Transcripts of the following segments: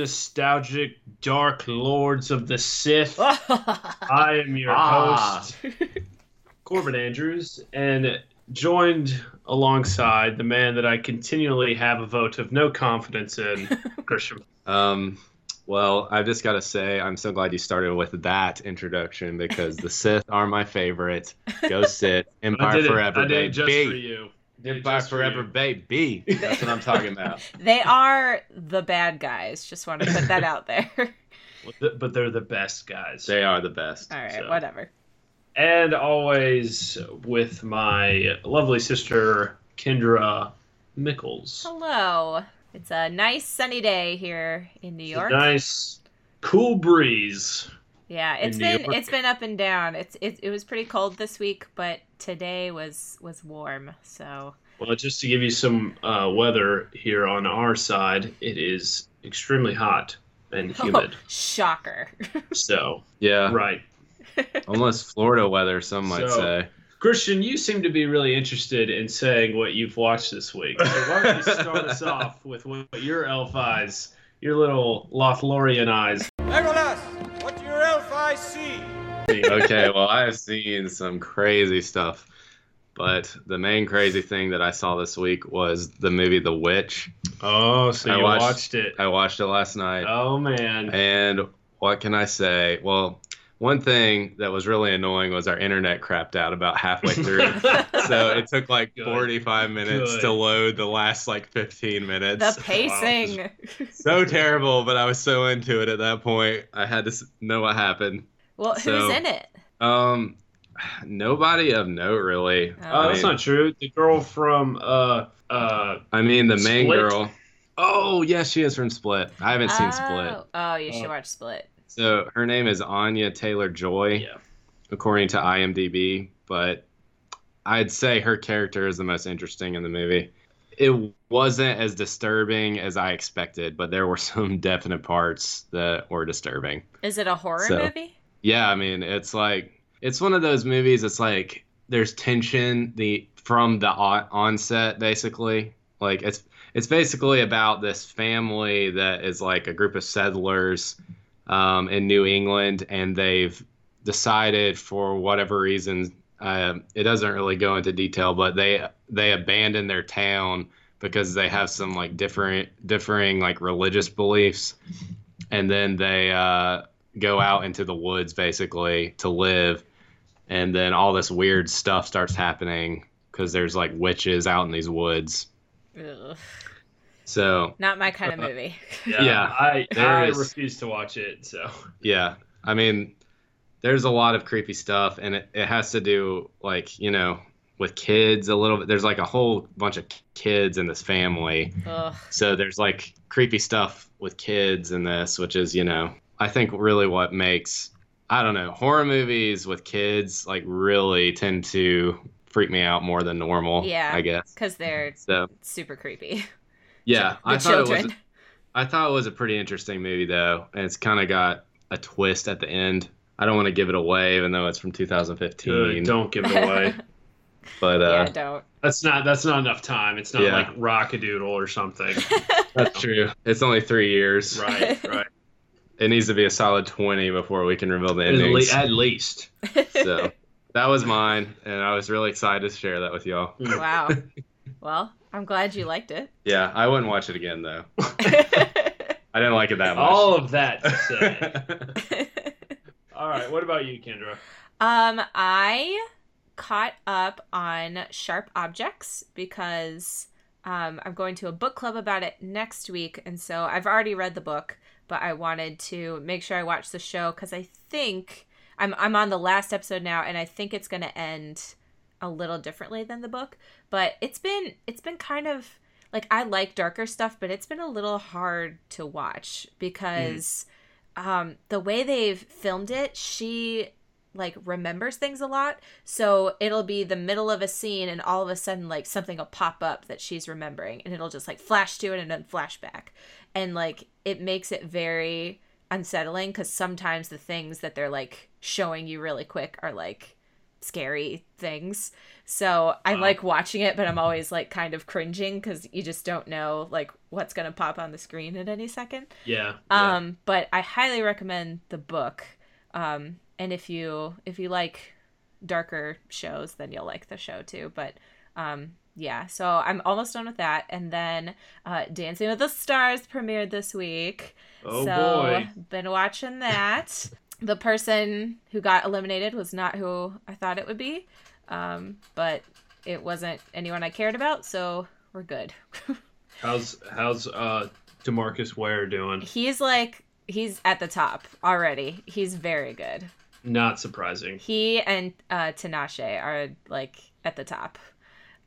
nostalgic dark lords of the Sith? I am your Ah. host, Corbin Andrews, and joined alongside the man that I continually have a vote of no confidence in, Christian. Um, well, I've just got to say, I'm so glad you started with that introduction because the Sith are my favorite. Go Sith, I Empire did it. Forever, I did it just baby. for you. Did it Empire Forever, you. baby. That's what I'm talking about. They are the bad guys. Just want to put that out there. Well, th- But they're the best guys. They are the best. All right, So- whatever. and always with my lovely sister, Kendra Mickles. Hello. It's a nice sunny day here in New It's a York. nice, cool breeze. Yeah, it's been York. it's been up and down. It's it, it was pretty cold this week, but today was was warm. So Well, just to give you some uh, weather here on our side, it is extremely hot and humid. Oh, shocker. so, Yeah, right. almost Florida weather, some might So- say. Christian, you seem to be really interested in saying what you've watched this week. So why don't you start us off with what your elf eyes, your little Lothlorien eyes. Okay, well, I have seen some crazy stuff, but the main crazy thing that I saw this week was the movie The Witch. Oh, so I you watched- watched, it. I watched it last night. Oh man. And what can I say? Well, one thing that was really annoying was our internet crapped out about halfway through. so it took like Good. 45 minutes Good. to load the last like 15 minutes. the pacing. so terrible, but I was so into it at that point. I had to know what happened. Well, who's So- in it? Um, nobody of note really. Oh. Oh, I that's mean, not true. The girl from uh uh I mean, the main girl. Oh, yes, she is from Split. I haven't seen Split. Oh, Oh, you should Oh. watch Split. So her name is Anya Taylor Joy. yeah. according to IMDb, but I'd say her character is the most interesting in the movie. It wasn't as disturbing as I expected, but there were some definite parts that were disturbing. Is it a horror So- movie? Yeah, I mean, it's like it's one of those movies. It's like there's tension the from the o- onset, basically. Like it's it's basically about this family that is like a group of settlers um, in New England, and they've decided for whatever reason. Um, it doesn't really go into detail, but they they abandon their town because they have some like different differing like religious beliefs, and then they uh, go out into the woods basically to live and then all this weird stuff starts happening because there's like witches out in these woods Ugh. so Not my kind of uh, movie. Yeah. Yeah, I I is- refuse to watch it. So yeah i mean there's a lot of creepy stuff and it, it has to do like you know with kids a little bit there's like a whole bunch of kids in this family Ugh. so there's like creepy stuff with kids in this which is you know i think really what makes i don't know horror movies with kids like really tend to freak me out more than normal Yeah. i guess Because they're so super creepy. yeah i thought it was i thought it was a pretty interesting movie though and it's kind of got a twist at the end i don't want to give it away even though it's from 2015 good. Don't give it away. but uh yeah, don't. That's not that's not enough time. It's not Yeah. like Rock-a-Doodle or something. that's true it's only three years right, right. It needs to be a solid 20 before we can reveal the At, endings le- at least. so that was mine and i was really excited to share that with y'all wow. Well, I'm glad you liked it. yeah i wouldn't watch it again though i didn't like it that much All of that said. All right. What about you, Kendra? um, I caught up on Sharp Objects because um, I'm going to a book club about it next week, and so I've already read the book, but I wanted to make sure I watched the show because I think I'm I'm on the last episode now, and I think it's going to end a little differently than the book. But it's been it's been kind of like I like darker stuff, but it's been a little hard to watch because um, the way they've filmed it, she like remembers things a lot. So it'll be the middle of a scene and all of a sudden like something will pop up that she's remembering and it'll just like flash to it and then flashback. And like it makes it very unsettling cuz sometimes the things that they're like showing you really quick are like scary things. So I Wow. like watching it, but I'm always like kind of cringing because you just don't know like what's gonna pop on the screen at any second. Yeah. yeah. Um, but I highly recommend the book. Um, and if you if you like darker shows, then you'll like the show too. But um, yeah, so I'm almost done with that. And then uh, Dancing with the Stars premiered this week. oh so boy. been watching that. the person who got eliminated was not who I thought it would be, um, but it wasn't anyone I cared about, so we're good. How's how's uh Demarcus Ware doing? he's like he's at the top already. He's very good. Not surprising. He and uh, Tinashe are like at the top.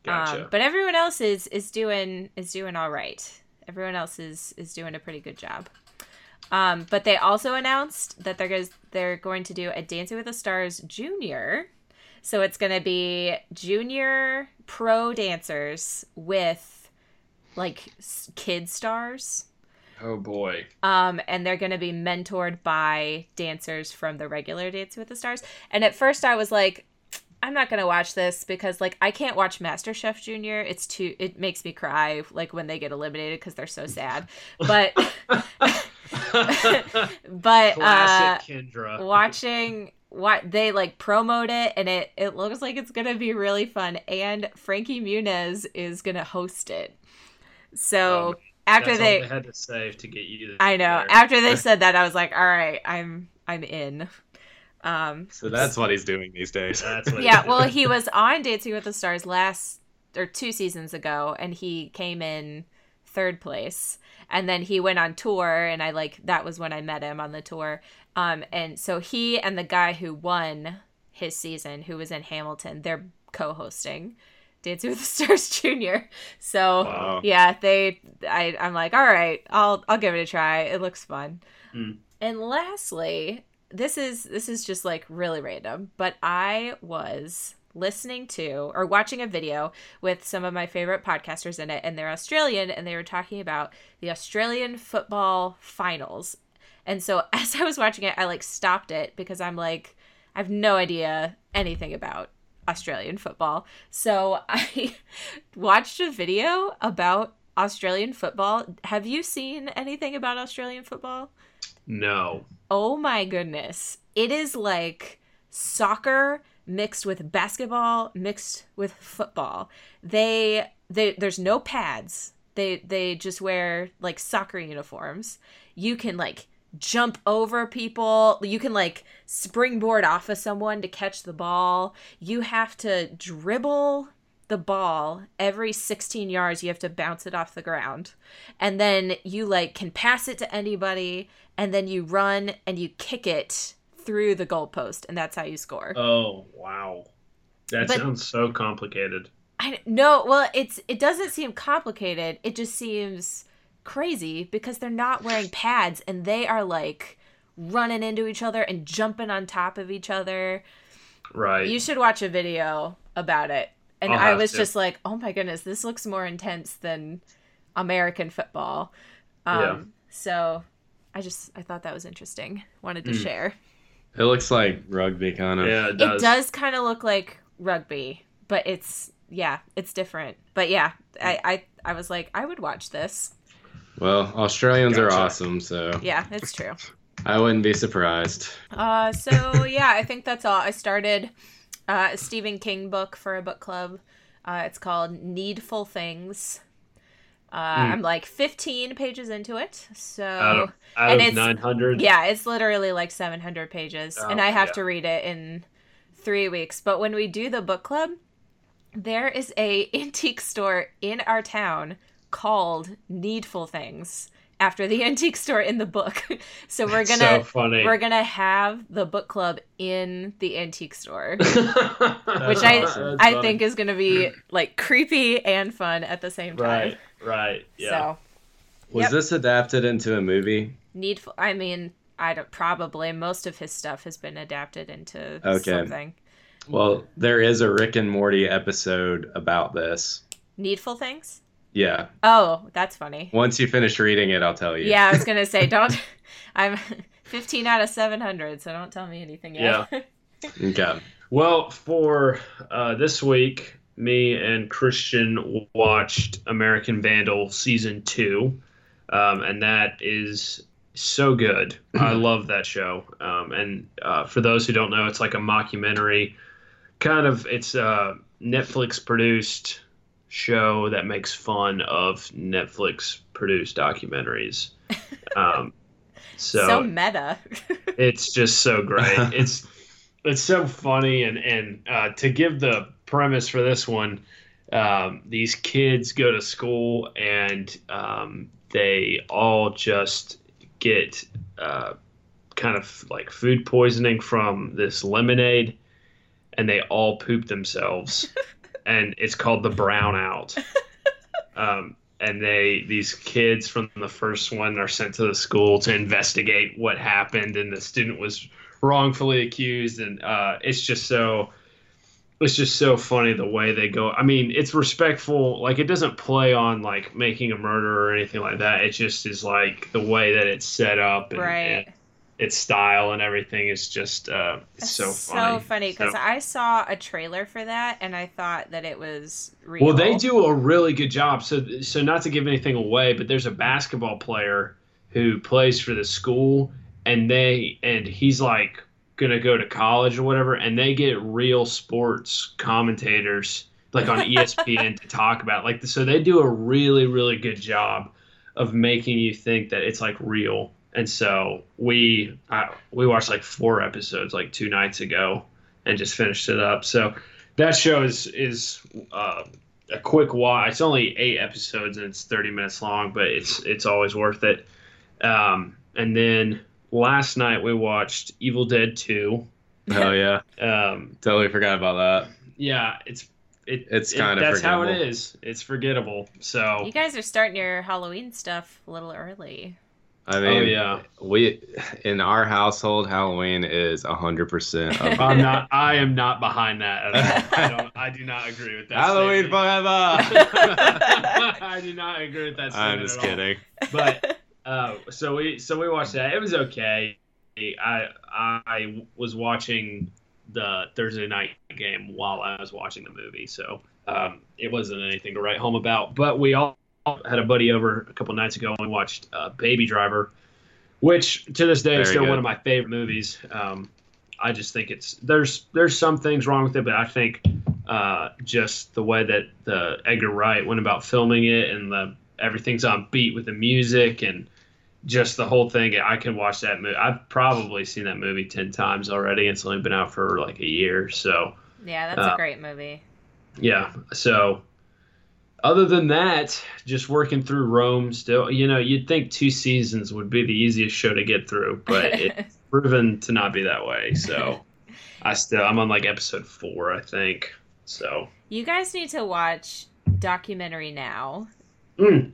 Gotcha. Um, but everyone else is is doing is doing all right. Everyone else is is doing a pretty good job. Um, but they also announced that they're going they're going to do a Dancing with the Stars Junior. So it's going to be junior pro dancers with like kid stars. Oh boy. Um, and they're going to be mentored by dancers from the regular Dancing with the Stars. And at first, I was like, I'm not going to watch this because, like, I can't watch MasterChef Junior. It's too, it makes me cry, like, when they get eliminated because they're so sad. But, but, uh, Classic Kendra. watching what they like promote it and it it looks like it's gonna be really fun and frankie muniz is gonna host it so Um, after That's they all they had to save to get you. I know. there. After they said that, I was like, "All right, I'm I'm in." Um, So that's what he's doing these days. That's what. yeah. Well, he was on Dancing with the Stars last or two seasons ago, and he came in third place, and then he went on tour, and I like that was when I met him on the tour. Um, and so he and the guy who won his season, who was in Hamilton, they're co-hosting Dancing with the Stars Junior. So Wow. yeah, they I I'm like, all right, I'll I'll give it a try. It looks fun. Mm. And lastly, this is this is just like really random, but I was listening to or watching a video with some of my favorite podcasters in it and they're Australian and they were talking about the Australian football finals. And so as I was watching it, I like stopped it because I'm like I have no idea anything about Australian football. So I watched a video about Australian football. Have you seen anything about Australian football? no. Oh my goodness. It is like soccer mixed with basketball mixed with football. They they there's no pads. They they just wear like soccer uniforms. You can like jump over people. You can like springboard off of someone to catch the ball. You have to dribble the ball every 16 yards you have to bounce it off the ground and then you like can pass it to anybody and then you run and you kick it through the goalpost and that's how you score Oh wow. That But- sounds so complicated. I no, well, it's it doesn't seem complicated. It just seems crazy because they're not wearing pads and they are like running into each other and jumping on top of each other. Right. You should watch a video about it. And I'll I was to. just like, "Oh my goodness, this looks more intense than American football." Um Yeah. so I just I thought that was interesting. Wanted to Mm. share. It looks like rugby kind of. yeah, it It does. does kind of look like rugby, but it's yeah, it's different. But yeah, I I, I was like, I would watch this. Well, Australians are awesome, so Yeah, it's true. I wouldn't be surprised. Uh, so yeah, I think that's all. I started uh, a Stephen King book for a book club. Uh, it's called Needful Things. Uh, Hmm. I'm like 15 pages into it, so out of out and it's- nine hundred. yeah, it's literally like 700 pages, Oh, and I have yeah. to read it in three weeks. But when we do the book club, there is a antique store in our town called Needful Things after the antique store in the book. so we're gonna funny. we're gonna have the book club in the antique store. Which Which I I think is gonna be like creepy and fun at the same time. right, right, yeah. So Was Yep. this adapted into a movie? needful. I mean, I don't probably most of his stuff has been adapted into Okay. something. Well, there is a Rick and Morty episode about this. Needful things. Yeah. Oh, that's funny. Once you finish reading it, I'll tell you. Yeah, I was gonna say don't. I'm 15 out of 700, so don't tell me anything yet. Yeah. okay. Well, for uh, this week, me and Christian watched American Vandal season two, um, and that is so good. I love that show. Um, and uh, for those who don't know, it's like a mockumentary, kind of. It's a Netflix produced show that makes fun of Netflix produced documentaries. Um, So, so meta. it's just so great. it's it's so funny and and uh, to give the premise for this one, um, these kids go to school and um, they all just get uh, kind of like food poisoning from this lemonade, and they all poop themselves, and it's called the brownout. Um, and they these kids from the first one are sent to the school to investigate what happened and the student was wrongfully accused and uh, it's just so it's just so funny the way they go i mean it's respectful like it doesn't play on like making a murder or anything like that it just is like the way that it's set up and, right. and its style and everything is just uh it's so funny So funny because So- I saw a trailer for that and I thought that it was real. Well, they do a really good job. So, so not to give anything away, but there's a basketball player who plays for the school, and they and he's like gonna go to college or whatever, and they get real sports commentators like on ESPN to talk about. Like, so they do a really, really good job of making you think that it's like real. And so we I, we watched like four episodes like two nights ago and just finished it up. So that show is is uh, a quick watch. It's only eight episodes and it's thirty minutes long, but it's it's always worth it. Um, and then last night we watched Evil Dead Two. Oh yeah, Um, totally forgot about that. yeah, it's it, It's it- kinda that's how it is. It's forgettable. So You guys are starting your Halloween stuff a little early. I oh mean, yeah, we in our household, Halloween is hundred percent I'm not. I am not behind that at all. I don't. I do not agree with that. Halloween statement. forever. I do not agree with that. I'm just at all. kidding. but uh, so we so we watched that. It was okay. I I was watching the Thursday night game while I was watching the movie, so um, it wasn't anything to write home about. But we all had a buddy over a couple nights ago and we watched uh, Baby Driver, which to this day is still good. one of my favorite movies. Um, I just think it's there's there's some things wrong with it, but I think uh, just the way that the Edgar Wright went about filming it and the everything's on beat with the music and just the whole thing. I can watch that movie. I've probably seen that movie ten times already. It's only been out for like a year, so Yeah, that's Uh, a great movie. yeah. So other than that, just working through Rome still. You know, you'd think two seasons would be the easiest show to get through, but it's proven to not be that way. So I still I'm on like episode four, I think. So you guys need to watch documentary now. Mm.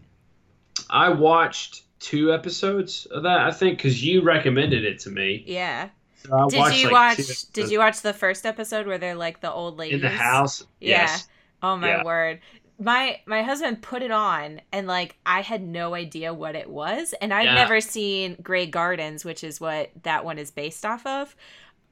I watched two episodes of that, I think, because you recommended it to me. Yeah. So Did watched, you like, watch? Did you watch the first episode where they're like the old ladies in the house? Yeah. Yes. Oh my Yeah. word. My my husband put it on and like I had no idea what it was and I've Yeah. never seen Grey Gardens, which is what that one is based off of.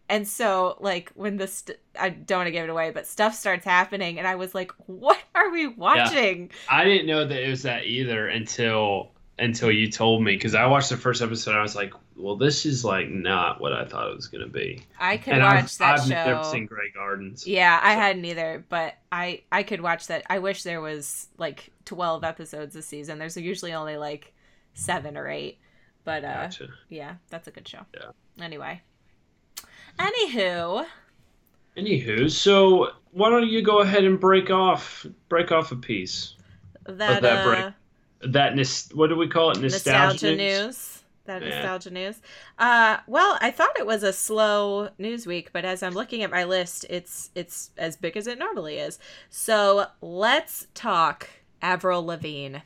And so like when the st- I don't want to give it away, but stuff starts happening and I was like, "What are we watching?" I didn't know that it was that either until until you told me because I watched the first episode. and I was like, well, this is like not what I thought it was gonna be. I could and watch I've, that I've show. never seen Grey Gardens. Yeah, I So- hadn't either, but I I could watch that. I wish there was like 12 episodes a season. There's usually only like 7 or 8. But uh Gotcha. yeah, that's a good show. Yeah. Anyway. Anywho, Anywho, so why don't you go ahead and break off break off a piece that, that break. That nis- what do we call it nostalgia, nostalgia news? news. That Yeah. nostalgia news. Uh well, I thought it was a slow news week, but as I'm looking at my list, it's it's as big as it normally is. So, let's talk Avril Lavigne.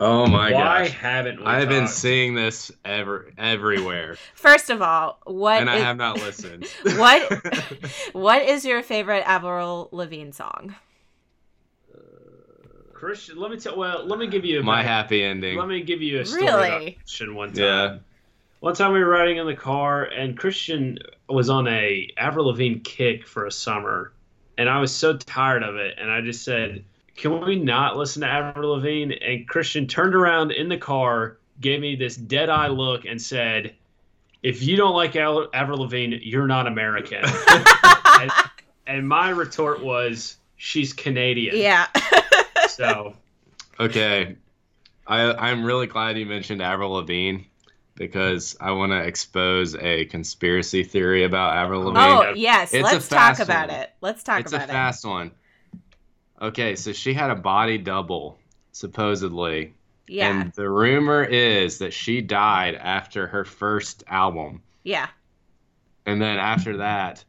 Oh my Why gosh. haven't we I've been seeing this ever everywhere, First of all, what and I have not listened. What what is your favorite Avril Lavigne song? Christian, let me tell. Well, let me give you a my better- happy ending. Let me give you a story Really? about Christian one time. Yeah. one time we were riding in the car, and Christian was on a Avril Lavigne kick for a summer, and I was so tired of it, and I just said, "Can we not listen to Avril Lavigne?" And Christian turned around in the car, gave me this dead eye look, and said, "If you don't like Al- Avril Lavigne, you're not American." and, and my retort was, "She's Canadian." Yeah. So Okay, I I'm really glad you mentioned Avril Lavigne because I want to expose a conspiracy theory about Avril oh, Lavigne. oh yes, It's let's talk about one. it. Let's talk it's about it. It's a fast one. Okay, so she had a body double, supposedly. Yeah. And the rumor is that she died after her first album. yeah. And then after that,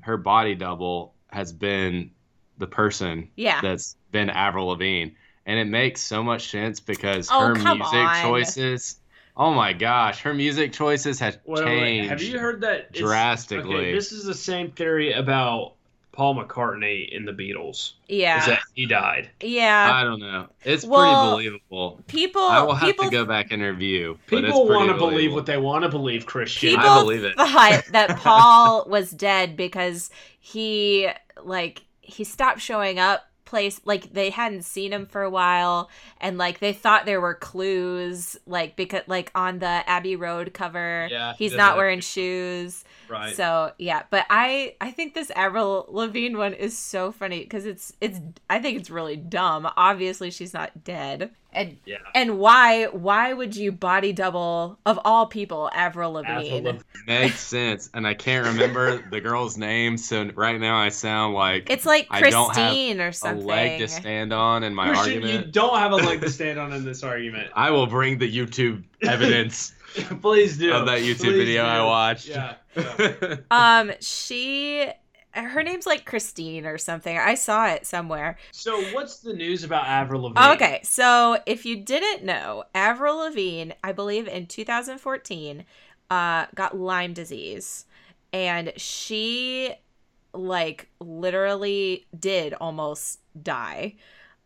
her body double has been the person Yeah. that's been Avril Lavigne. And it makes so much sense because Oh, her music on. choices. Oh my gosh, her music choices have Wait, wait, wait. changed. Have you heard that drastically. Okay, this is the same theory about Paul McCartney in the Beatles. Is yeah. that he died? Yeah. I don't know. It's Well, pretty believable. people I will have people to go back and review. People want to believe what they want to believe, Christian. people I believe it. thought that Paul was dead because he like he stopped showing up place like they hadn't seen him for a while and like they thought there were clues like because like on the Abbey Road cover. Yeah, he's not wearing shoes right. so yeah but I I think this Avril Lavigne one is so funny because it's it's I think it's really dumb obviously she's not dead and yeah. and why why would you body double of all people Avril Avril Lavigne Lavigne. Makes sense. And I can't remember the girl's name, so right now I sound like It's like I don't have Christine or a leg to stand on in my Christian, you don't have a leg to stand on in this argument. I will bring the YouTube evidence Please do. of that YouTube Please video do. I watched. Yeah. yeah. Um, she, her name's like Christine or something. I saw it somewhere. So, what's the news about Avril Lavigne? Oh, okay, so if you didn't know, Avril Lavigne, I believe in 2014, uh, got Lyme disease, and she, like, literally did almost die.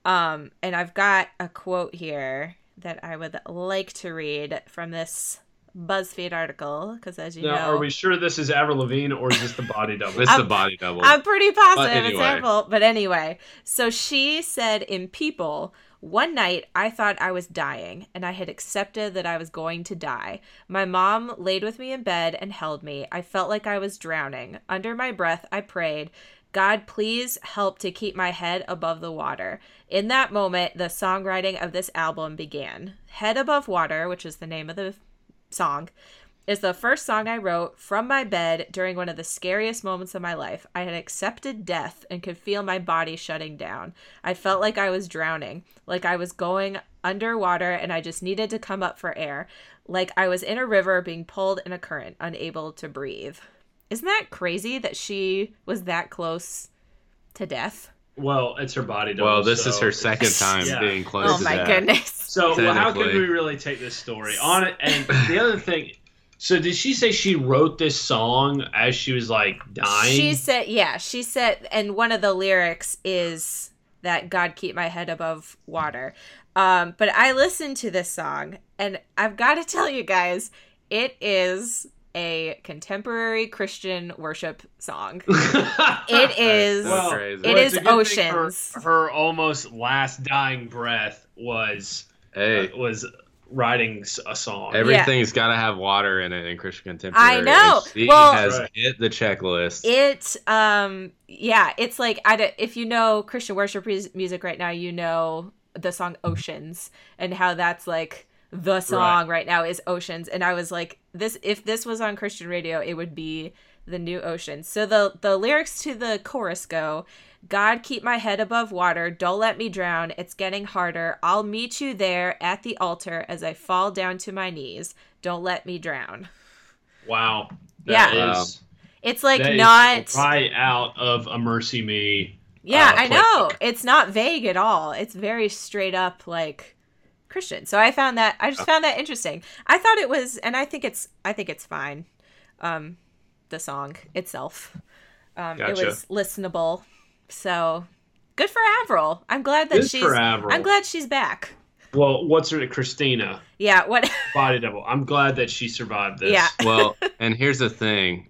Um, and I've got a quote here that I would like to read from this BuzzFeed article because, as you Now, know, are we sure this is Avril Lavigne or is this the body double? It's the body double. I'm pretty positive But it's anyway. Avril. But anyway, so she said in People, one night I thought I was dying and I had accepted that I was going to die. My mom laid with me in bed and held me. I felt like I was drowning. Under my breath, I prayed, God, please help to keep my head above the water. In that moment, the songwriting of this album began. Head Above Water, which is the name of the song, is the first song I wrote from my bed during one of the scariest moments of my life. I had accepted death and could feel my body shutting down. I felt like I was drowning, like I was going underwater and I just needed to come up for air, like I was in a river being pulled in a current, unable to breathe. Isn't that crazy that she was that close to death? well, it's her body double. well, this so is her second time Yeah. being close to death. Oh to my death. goodness. So, well, how can we really take this story on it? And the other thing, so did she say she wrote this song as she was like dying? She said, yeah, she said, and one of the lyrics is that God keep my head above water. Um, but I listened to this song, and I've got to tell you guys, it is a contemporary Christian worship song. it is well, it well, is oceans. a her- Oceans. Her, almost last dying breath was Hey, was writing a song. everything's got to have water in it in Christian contemporary. I know. and She Well- has Right. hit the checklist. It, um, yeah, it's like I if you know Christian worship music right now, you know the song Oceans and how that's like the song right. now is Oceans. And I was like, this if this was on Christian radio, it would be the new Oceans. So the the lyrics to the chorus go. God, keep my head above water. Don't let me drown. It's getting harder. I'll meet you there at the altar as I fall down to my knees. Don't let me drown. Wow. Yeah. That is- It's like that is not right out of a mercy me. Yeah, uh, I know. It's not vague at all. It's very straight up like Christian. So I found that I just found that interesting. I thought it was and I think it's I think it's fine. Um the song itself. Um Gotcha. it was listenable. So good for Avril. I'm glad that Good she's for Avril. I'm glad she's back. Well, what's her Christina Yeah, what? body double? I'm glad that she survived this. Yeah. well, and here's the thing.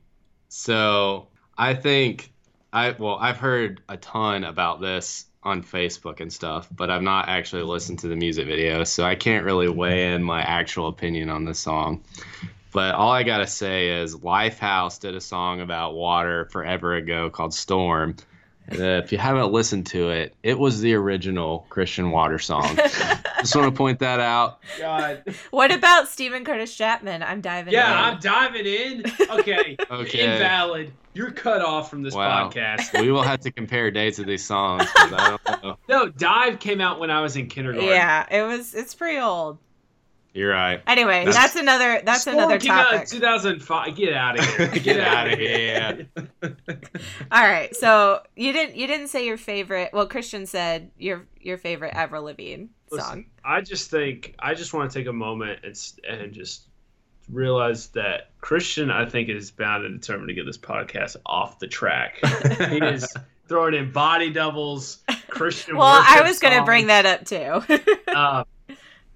So I think I well, I've heard a ton about this on Facebook and stuff, but I've not actually listened to the music video, so I can't really weigh in my actual opinion on this song. But all I gotta say is Lifehouse did a song about water forever ago called Storm. And, uh, if you haven't listened to it, it was the original Christian water song. Just want to point that out. God. what about Steven Curtis Chapman? I'm diving Yeah, in. I'm diving in. Okay. Okay. Invalid. You're cut off from this Wow. podcast. We will have to compare dates of these songs. I don't know. No, Dive came out when I was in kindergarten. yeah, it was. It's pretty old. You're right. Anyway, that's, That's- another. That's Storm another came out in topic. 2005. Get out of here. Get outta here. All right, so you didn't you didn't say your favorite. Well, Christian said your your favorite Avril Lavigne Listen, song. I just think I just want to take a moment and and just realize that Christian I think is bound and determined to get this podcast off the track. he is throwing in body doubles. Christian. Well, I was going to bring that up too. Uh,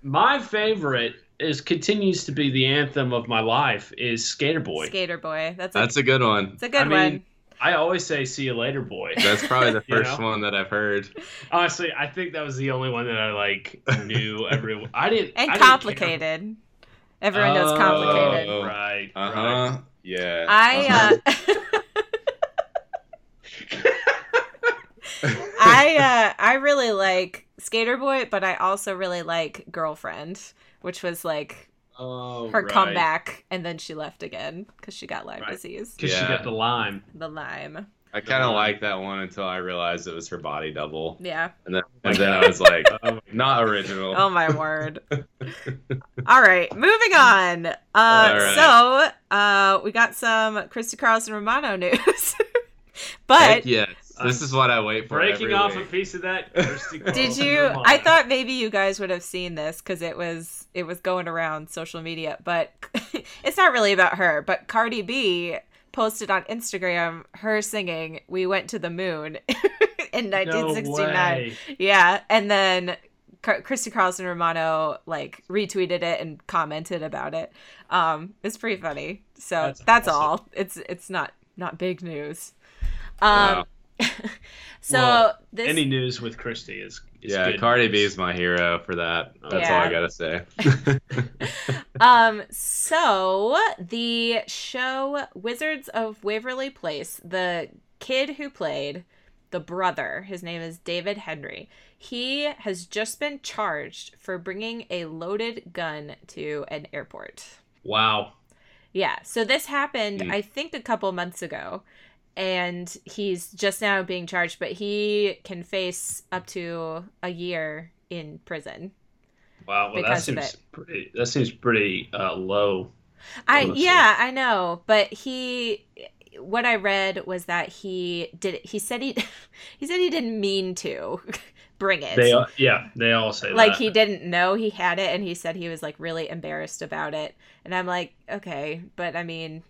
my favorite is continues to be the anthem of my life is Skater Boy. Skater Boy. That's a, That's a good one. it's a good I mean, one. I always say "See you later, boy." That's probably the You first know? one that I've heard. Honestly, I think that was the only one that I like knew. Everyone, I didn't. And I didn't care. complicated. Everyone knows Oh. complicated. Right. Uh right. huh. Yeah. I uh I uh I really like Skater Boy, but I also really like Girlfriend, which was like Oh, her right. comeback and then she left again because she got Lyme Right. disease. Because she got the lime. The Lyme. I kind of liked that one until I realized it was her body double, Yeah. and then and then I was like, Oh, not original. Oh my word. All right, moving on. Uh right. so uh we got some Christy Carlson Romano news. but Heck yes. This is what I wait for. breaking every off week. a piece of that. Did you? I thought maybe you guys would have seen this because it was it was going around social media, but it's not really about her. But Cardi B posted on Instagram her singing "We Went to the Moon" in 1969. way. Yeah, and then Car- Christy Carlson Romano like retweeted it and commented about it. Um, it's pretty funny. So That's that's, awesome. all. It's it's not not big news. Um, Wow. so Well, this Any news with Christy is, is Yeah, good Cardi B is my hero for that. That's Yeah. all I gotta say. um so the show wizards of waverly place the kid who played the brother his name is David Henrie he has just been charged for bringing a loaded gun to an airport Wow. yeah so this happened Hmm. i think a couple months ago and he's just now being charged but he can face up to a year in prison Wow. Well, that seems pretty. That seems pretty uh, low. I yeah, I know, but he what I read was that he did he said he he said he didn't mean to bring it. They all, yeah, they all say like that. he didn't know he had it and he said he was like really embarrassed about it. And I'm like, okay, but I mean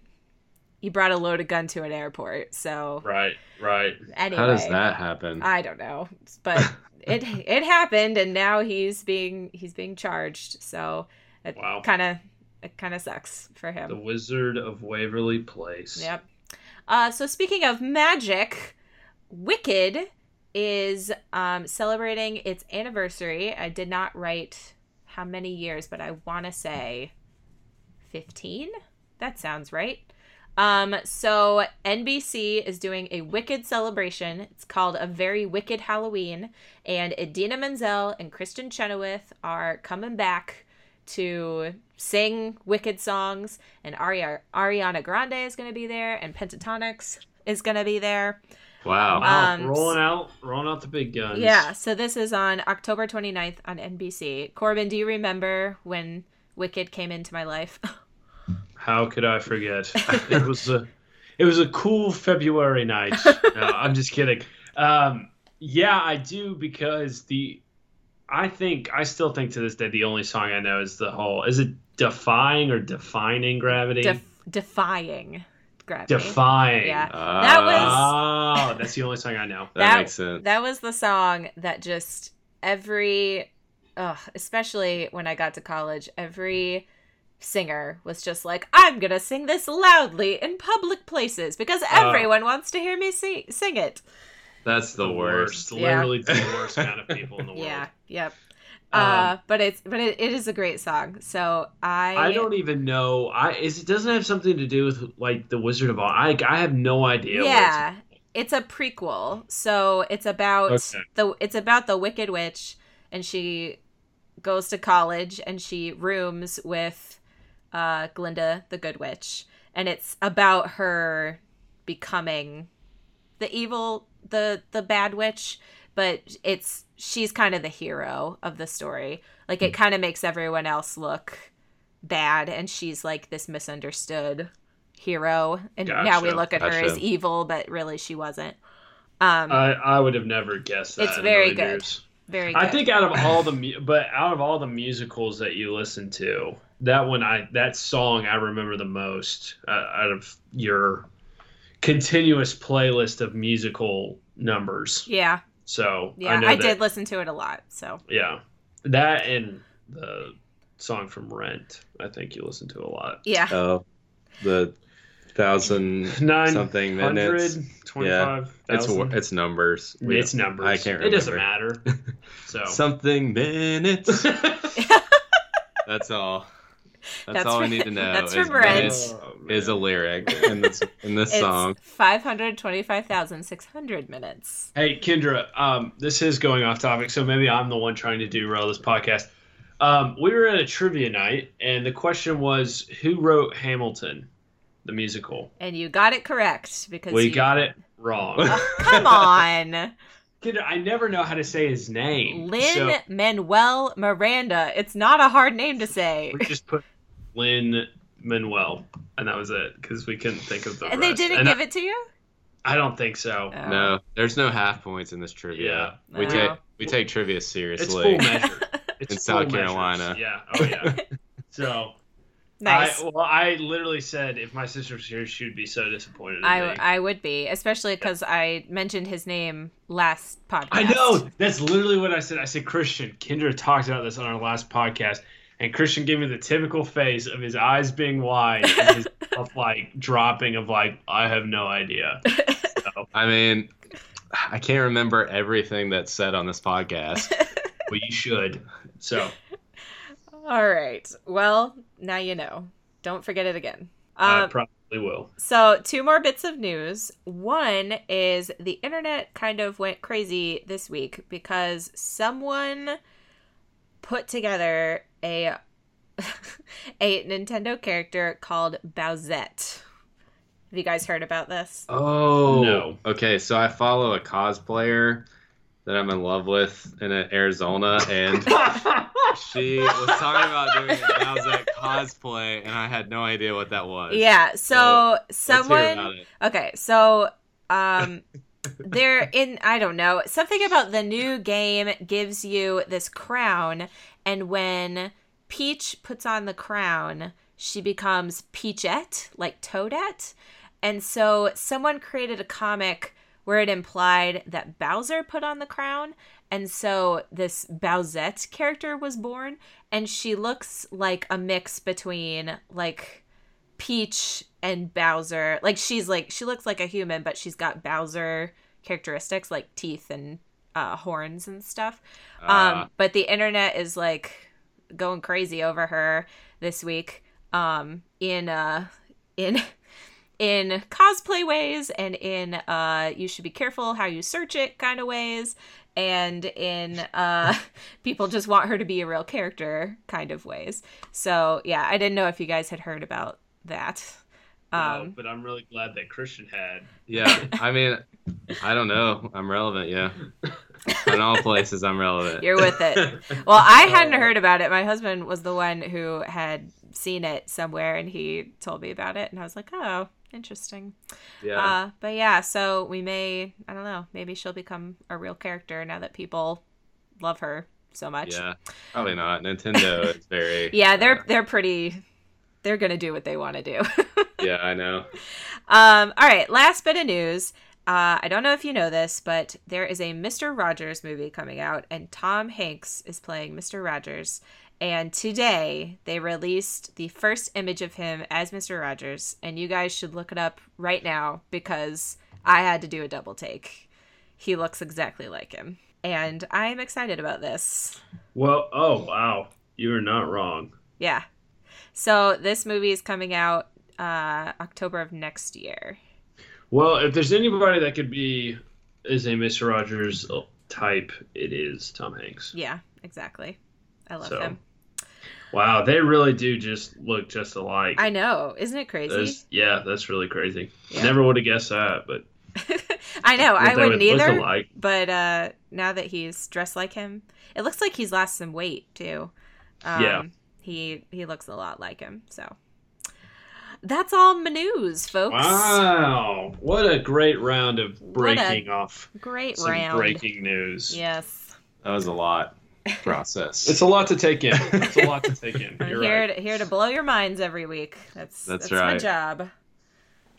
you brought a loaded gun to an airport, so Right. Right. anyway. How does that happen? I don't know. But it it happened and now he's being he's being charged. So it Wow. kind of it kind of sucks for him. The Wizard of Waverly Place. Yep. Uh, so speaking of magic, Wicked is um, celebrating its anniversary. I did not write how many years, but I want to say 15. That sounds right. Um, so NBC is doing a Wicked celebration. It's called A Very Wicked Halloween, and Idina Menzel and Kristin Chenoweth are coming back to sing Wicked songs, and Ari- Ariana Grande is going to be there, and Pentatonix is going to be there. wow. Wow. Um, rolling out, rolling out the big guns. Yeah, so this is on October 29th on NBC. Corbin, do you remember when Wicked came into my life? How could I forget? it was a, it was a cool February night. No, I'm just kidding. Um, yeah, I do because the, I think I still think to this day the only song I know is the whole. Is it defying or defining gravity? Def- defying gravity. defying. Yeah. Uh, That was- Oh, that's the only song I know. that, that- makes sense. That was the song that just every ugh, especially when I got to college, every singer was just like, I'm gonna sing this loudly in public places because everyone wants to hear me sing, sing it. That's the, worst. worst. Literally the worst kind of people in the world. Yeah, yep. Um, uh, but it's but it, it is a great song. So I I don't even know. I is it doesn't have something to do with like the Wizard of Oz. I I have no idea. what it's- yeah it's a prequel so it's about Okay. the it's about the wicked witch and she goes to college and she rooms with uh glinda the good witch and it's about her becoming the evil the the bad witch but it's she's kind of the hero of the story like Hmm. it kind of makes everyone else look bad and she's like this misunderstood hero and now we look at her as evil but really she wasn't um I I would have never guessed that. It's very good. years. Very good I think out of all the mu- but out of all the musicals that you listen to, that one I that song I remember the most uh, out of your continuous playlist of musical numbers. yeah So yeah know i, that- did listen to it a lot so Yeah, that and the song from Rent. I think you listen to a lot. yeah Oh, the thousand Nine something minutes. hundred twenty-five It's it's numbers. We It's numbers. I can't It doesn't matter. So. Something minutes. That's all. That's, That's all I need to know. that's is from Rent. Oh, is a lyric in this in this it's song. 525600 minutes Hey, Kendra, um, this is going off topic, so maybe I'm the one trying to derail this podcast. Um, we were at a trivia night, and the question was who wrote Hamilton, the musical? and you got it correct because We you... got it wrong. Oh, come on Kendra, I never know how to say his name. lynn so manuel miranda it's not a hard name to say we just put Lynn Manuel, and that was it because we couldn't think of the and they didn't And give I, it to you I don't think so. Oh. No, there's no half points in this trivia. Yeah. We Oh. take we take trivia seriously. It's seriously. full measure. It's In South full measures. Carolina. Yeah. Oh yeah. so. Nice I, well, I literally said if my sister was here, she would be so disappointed. In I, me. I would be, especially because I mentioned his name last podcast. I know. That's literally what I said. I said, Christian, Kendra talked about this on our last podcast, and Christian gave me the typical face of his eyes being wide and his mouth like dropping of like, I have no idea. So, I mean, I can't remember everything that's said on this podcast. but you should. So, All right. Well, now you know. Don't forget it again. I Um, probably will. so, two more bits of news. One is the internet kind of went crazy this week because someone put together a a Nintendo character called Bowsette. Have you guys heard about this? Oh No. Okay, so I follow a cosplayer that I'm in love with in Arizona, and she was talking about doing a Bowsette cosplay, and I had no idea what that was. Yeah. So Let's someone. Okay, so um they're in I don't know, something about the new game gives you this crown and when Peach puts on the crown, she becomes Peachette, like Toadette. And so someone created a comic where it implied that Bowser put on the crown and so this Bowsette character was born and she looks like a mix between like Peach and Bowser. Like she's like she looks like a human, but she's got Bowser characteristics like teeth and uh, horns and stuff. Um, Uh, but the internet is like going crazy over her this week. Um, in uh, in in cosplay ways and in uh, you should be careful how you search it kind of ways and in uh people just want her to be a real character kind of ways so yeah i didn't know if you guys had heard about that No, um but I'm really glad that Christian had. yeah, I mean, I don't know. I'm relevant, yeah. In all places, I'm relevant. you're with it well i hadn't heard about it my husband was the one who had seen it somewhere and he told me about it and i was like oh interesting Yeah. uh but yeah so we may i don't know maybe she'll become a real character now that people love her so much yeah. Probably not. Nintendo is very. yeah they're uh, they're pretty they're gonna do what they want to do yeah, I know. Um, all right, last bit of news. Uh, I don't know if you know this, but there is a Mr. Rogers movie coming out, and Tom Hanks is playing Mr. Rogers. And today they released the first image of him as Mr. Rogers, and you guys should look it up right now because I had to do a double take. He looks exactly like him. And I'm excited about this. Well, oh wow, you are not wrong. Yeah. So this movie is coming out uh, October of next year. Well, if there's anybody that could be is a Mr. Rogers type, it is Tom Hanks. Yeah, exactly. I love So, him. Wow, they really do just look just alike. I know. Isn't it crazy? That's- yeah, that's really crazy. Yeah. Never would have guessed that, but I know. I wouldn't would either. alike. But uh, now that he's dressed like him, it looks like he's lost some weight too. Um, Yeah. He he looks a lot like him. So that's all my news, folks. Wow, what a great round of breaking off Great round. breaking news. Yes. That was a lot. Process. It's a lot to take in. It's a lot to take in. I'm here right. to, here to blow your minds every week. That's That's that's, my job.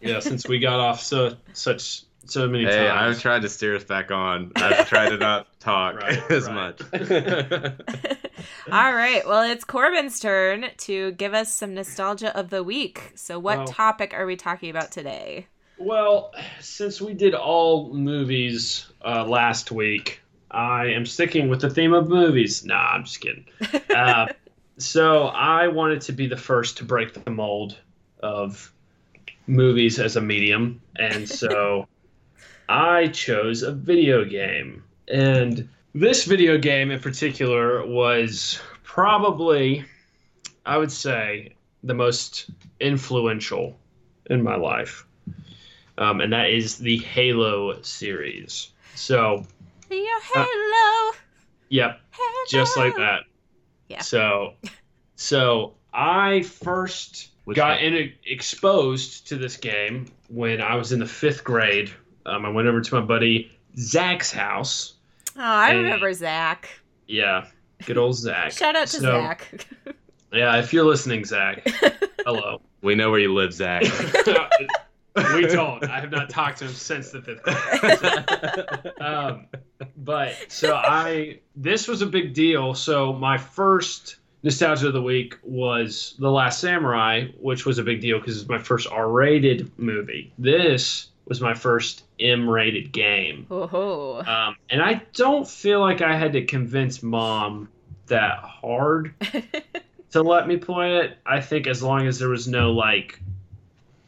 Yeah, since we got off so such so many Hey, I've tried to steer us back on. I've tried to not talk Right, as right. much. All right. Well, it's Corbin's turn to give us some nostalgia of the week. So, what Well- topic are we talking about today? Well, since we did all movies uh, last week, I am sticking with the theme of movies. Nah, I'm just kidding. Uh, so I wanted to be the first to break the mold of movies as a medium, and so I chose a video game. And this video game in particular was probably, I would say, the most influential in my life um, and that is the Halo series. So, Your hello. yep, hello. just like that. Yeah. So, so I first Which got one? in, exposed to this game when I was in the fifth grade. Um, I went over to my buddy Zach's house. Oh, I Hey. remember Zach. Yeah, good old Zach. Shout out to So, Zach. Yeah, if you're listening, Zach, hello. We know where you live, Zach. we don't. I have not talked to him since the fifth grade. um, but so I this was a big deal. So my first nostalgia of the week was The Last Samurai, which was a big deal because it's my first R-rated movie. This was my first M-rated game, Oh, um, and I don't feel like I had to convince mom that hard to let me play it. I think as long as there was no like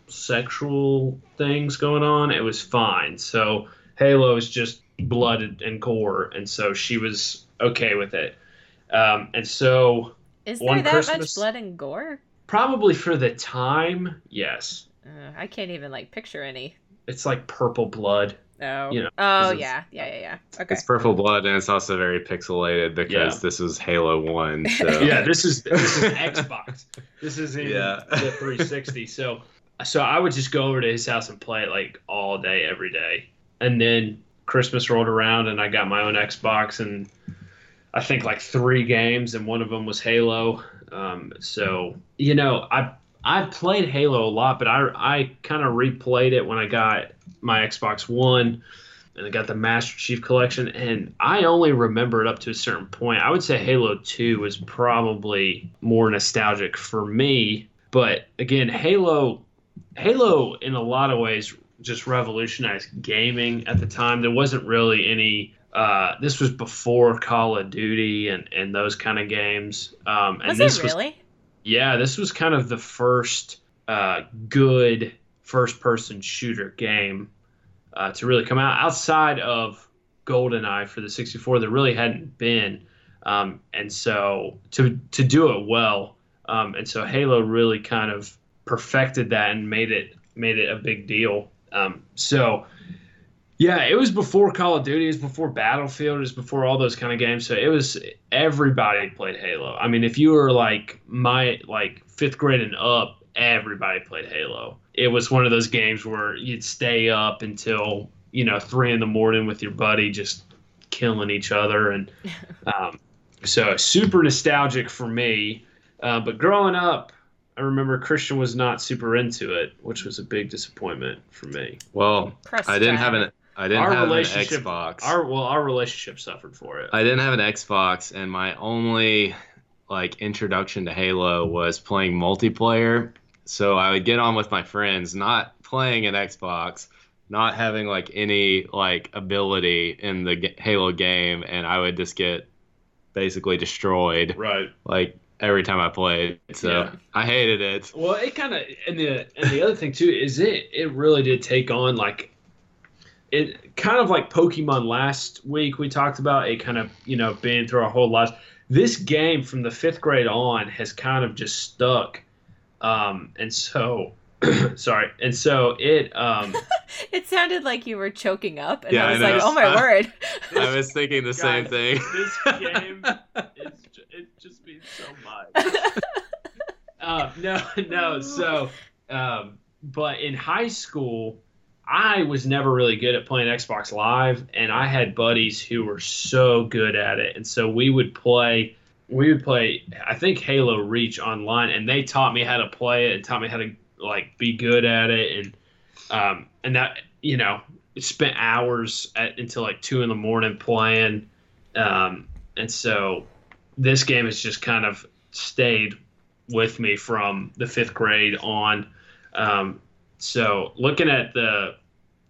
sexual things going on, it was fine. So Halo is just blood and gore, and so she was okay with it. Um, and so is there that much blood and gore? probably for the time, yes, Uh, I can't even like picture any. it's like purple blood. Oh, You know, oh yeah, yeah, yeah, yeah. Okay. It's purple blood, and it's also very pixelated because Yeah. this is Halo One. So Yeah, this is this is Xbox. This is in Yeah. the 360. So so I would just go over to his house and play it like all day, every day. And then Christmas rolled around and I got my own Xbox and I think like three games and one of them was Halo. Um, so you know I I played Halo a lot, but I I kind of replayed it when I got my Xbox One and I got the Master Chief Collection, and I only remember it up to a certain point. I would say Halo 2 was probably more nostalgic for me, but again, Halo, Halo in a lot of ways just revolutionized gaming at the time. There wasn't really any. Uh, this was before Call of Duty and, and those kind of games. Um, and was this it was really? yeah, this was kind of the first uh, good first person shooter game uh, to really come out outside of GoldenEye for the 64. There really hadn't been. Um, and so to, to do it well, um, and so Halo really kind of perfected that and made it made it a big deal. Um, so yeah, it was before Call of Duty, it was before Battlefield, it was before all those kind of games. So it was everybody played Halo. I mean, if you were like my like fifth grade and up, everybody played Halo. It was one of those games where you'd stay up until you know three in the morning with your buddy, just killing each other, and um, so super nostalgic for me. Uh, but growing up, I remember Christian was not super into it, which was a big disappointment for me. Well, Crust I didn't have an I didn't our have an Xbox. our well, our relationship suffered for it. I didn't have an Xbox, and my only like introduction to Halo was playing multiplayer. So I would get on with my friends, not playing an Xbox, not having like any like ability in the g- Halo game, and I would just get basically destroyed right. like every time I played. So Yeah. I hated it. Well, it kind of and the and the other thing too is it it really did take on like it kind of like Pokemon last week we talked about it kind of you know being through our whole lives. This game from the fifth grade on has kind of just stuck, um, and so sorry, and so it um, It sounded like you were choking up, and Yeah, I I was like, "Oh my word!" I was thinking the same thing. This game, it's, ju- it just means so much. Uh, no, no. So, um, but in high school, I was never really good at playing Xbox Live, and I had buddies who were so good at it, and so we would play. We would play, I think Halo Reach online, and they taught me how to play it and taught me how to like be good at it, and um, and that you know spent hours at until like two in the morning playing, um, and so this game has just kind of stayed with me from the fifth grade on. Um, so looking at the,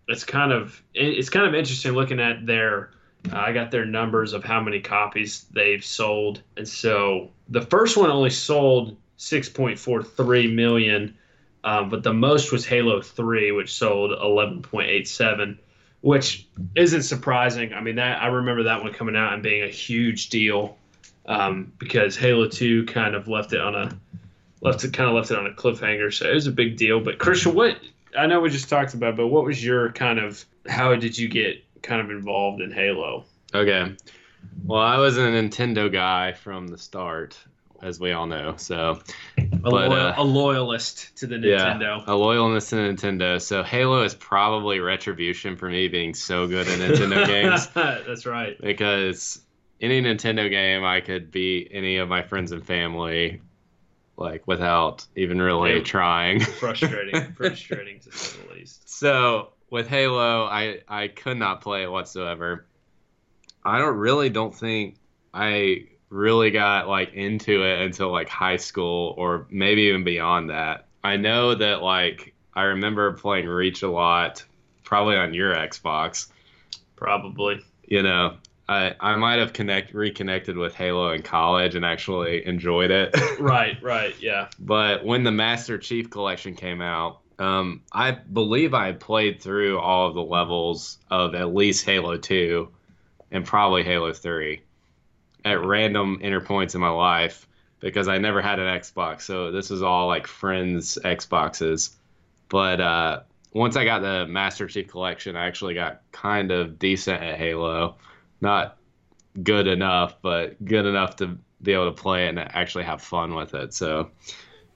it's kind of it's kind of interesting looking at their. Uh, I got their numbers of how many copies they've sold, and so the first one only sold 6.43 million, um, but the most was Halo 3, which sold 11.87, which isn't surprising. I mean that I remember that one coming out and being a huge deal um, because Halo 2 kind of left it on a left it kind of left it on a cliffhanger. So it was a big deal. But Christian, what I know we just talked about, but what was your kind of how did you get kind of involved in Halo? Okay. Well, I was a Nintendo guy from the start, as we all know. So A, But, loyal, uh, a loyalist to the Nintendo. Yeah, a loyalness to Nintendo. So Halo is probably retribution for me being so good at Nintendo games That's right. because any Nintendo game I could beat any of my friends and family like without even really trying. Frustrating. frustrating to say the least. So with Halo, I I could not play it whatsoever. I don't really don't think I really got like into it until like high school or maybe even beyond that. I know that like I remember playing Reach a lot, probably on your Xbox. Probably. You know, I I might have connect reconnected with Halo in college and actually enjoyed it. Right, right, yeah. But when the Master Chief Collection came out, um, I believe I played through all of the levels of at least Halo 2 and probably Halo 3 at random interpoints in my life because I never had an Xbox. So this was all like friends' Xboxes. But uh, once I got the Master Chief Collection, I actually got kind of decent at Halo. Not good enough, but good enough to be able to play it and actually have fun with it. So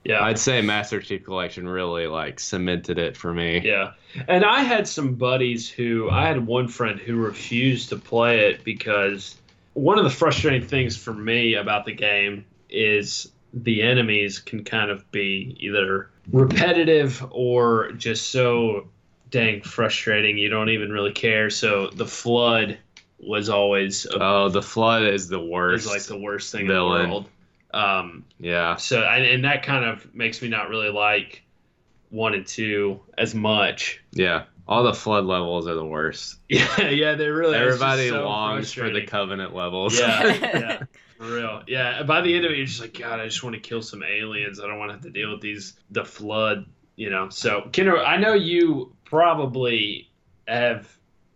Yeah. I'd say Master Chief Collection really like cemented it for me. Yeah. And I had some buddies who I had one friend who refused to play it because one of the frustrating things for me about the game is the enemies can kind of be either repetitive or just so dang frustrating you don't even really care. So the flood was always a, Oh, the flood is the worst. worst. like the worst thing villain. in the world. Um, yeah. so and, and that kind of makes me not really like one and two as much. Yeah. All the flood levels are the worst. Yeah, yeah, they really. Everybody so longs for the covenant levels. Yeah, yeah, for real. Yeah, by the end of it, you're just like, God, I just want to kill some aliens. I don't want to have to deal with these the flood. You know. So, Kendra, I know you probably have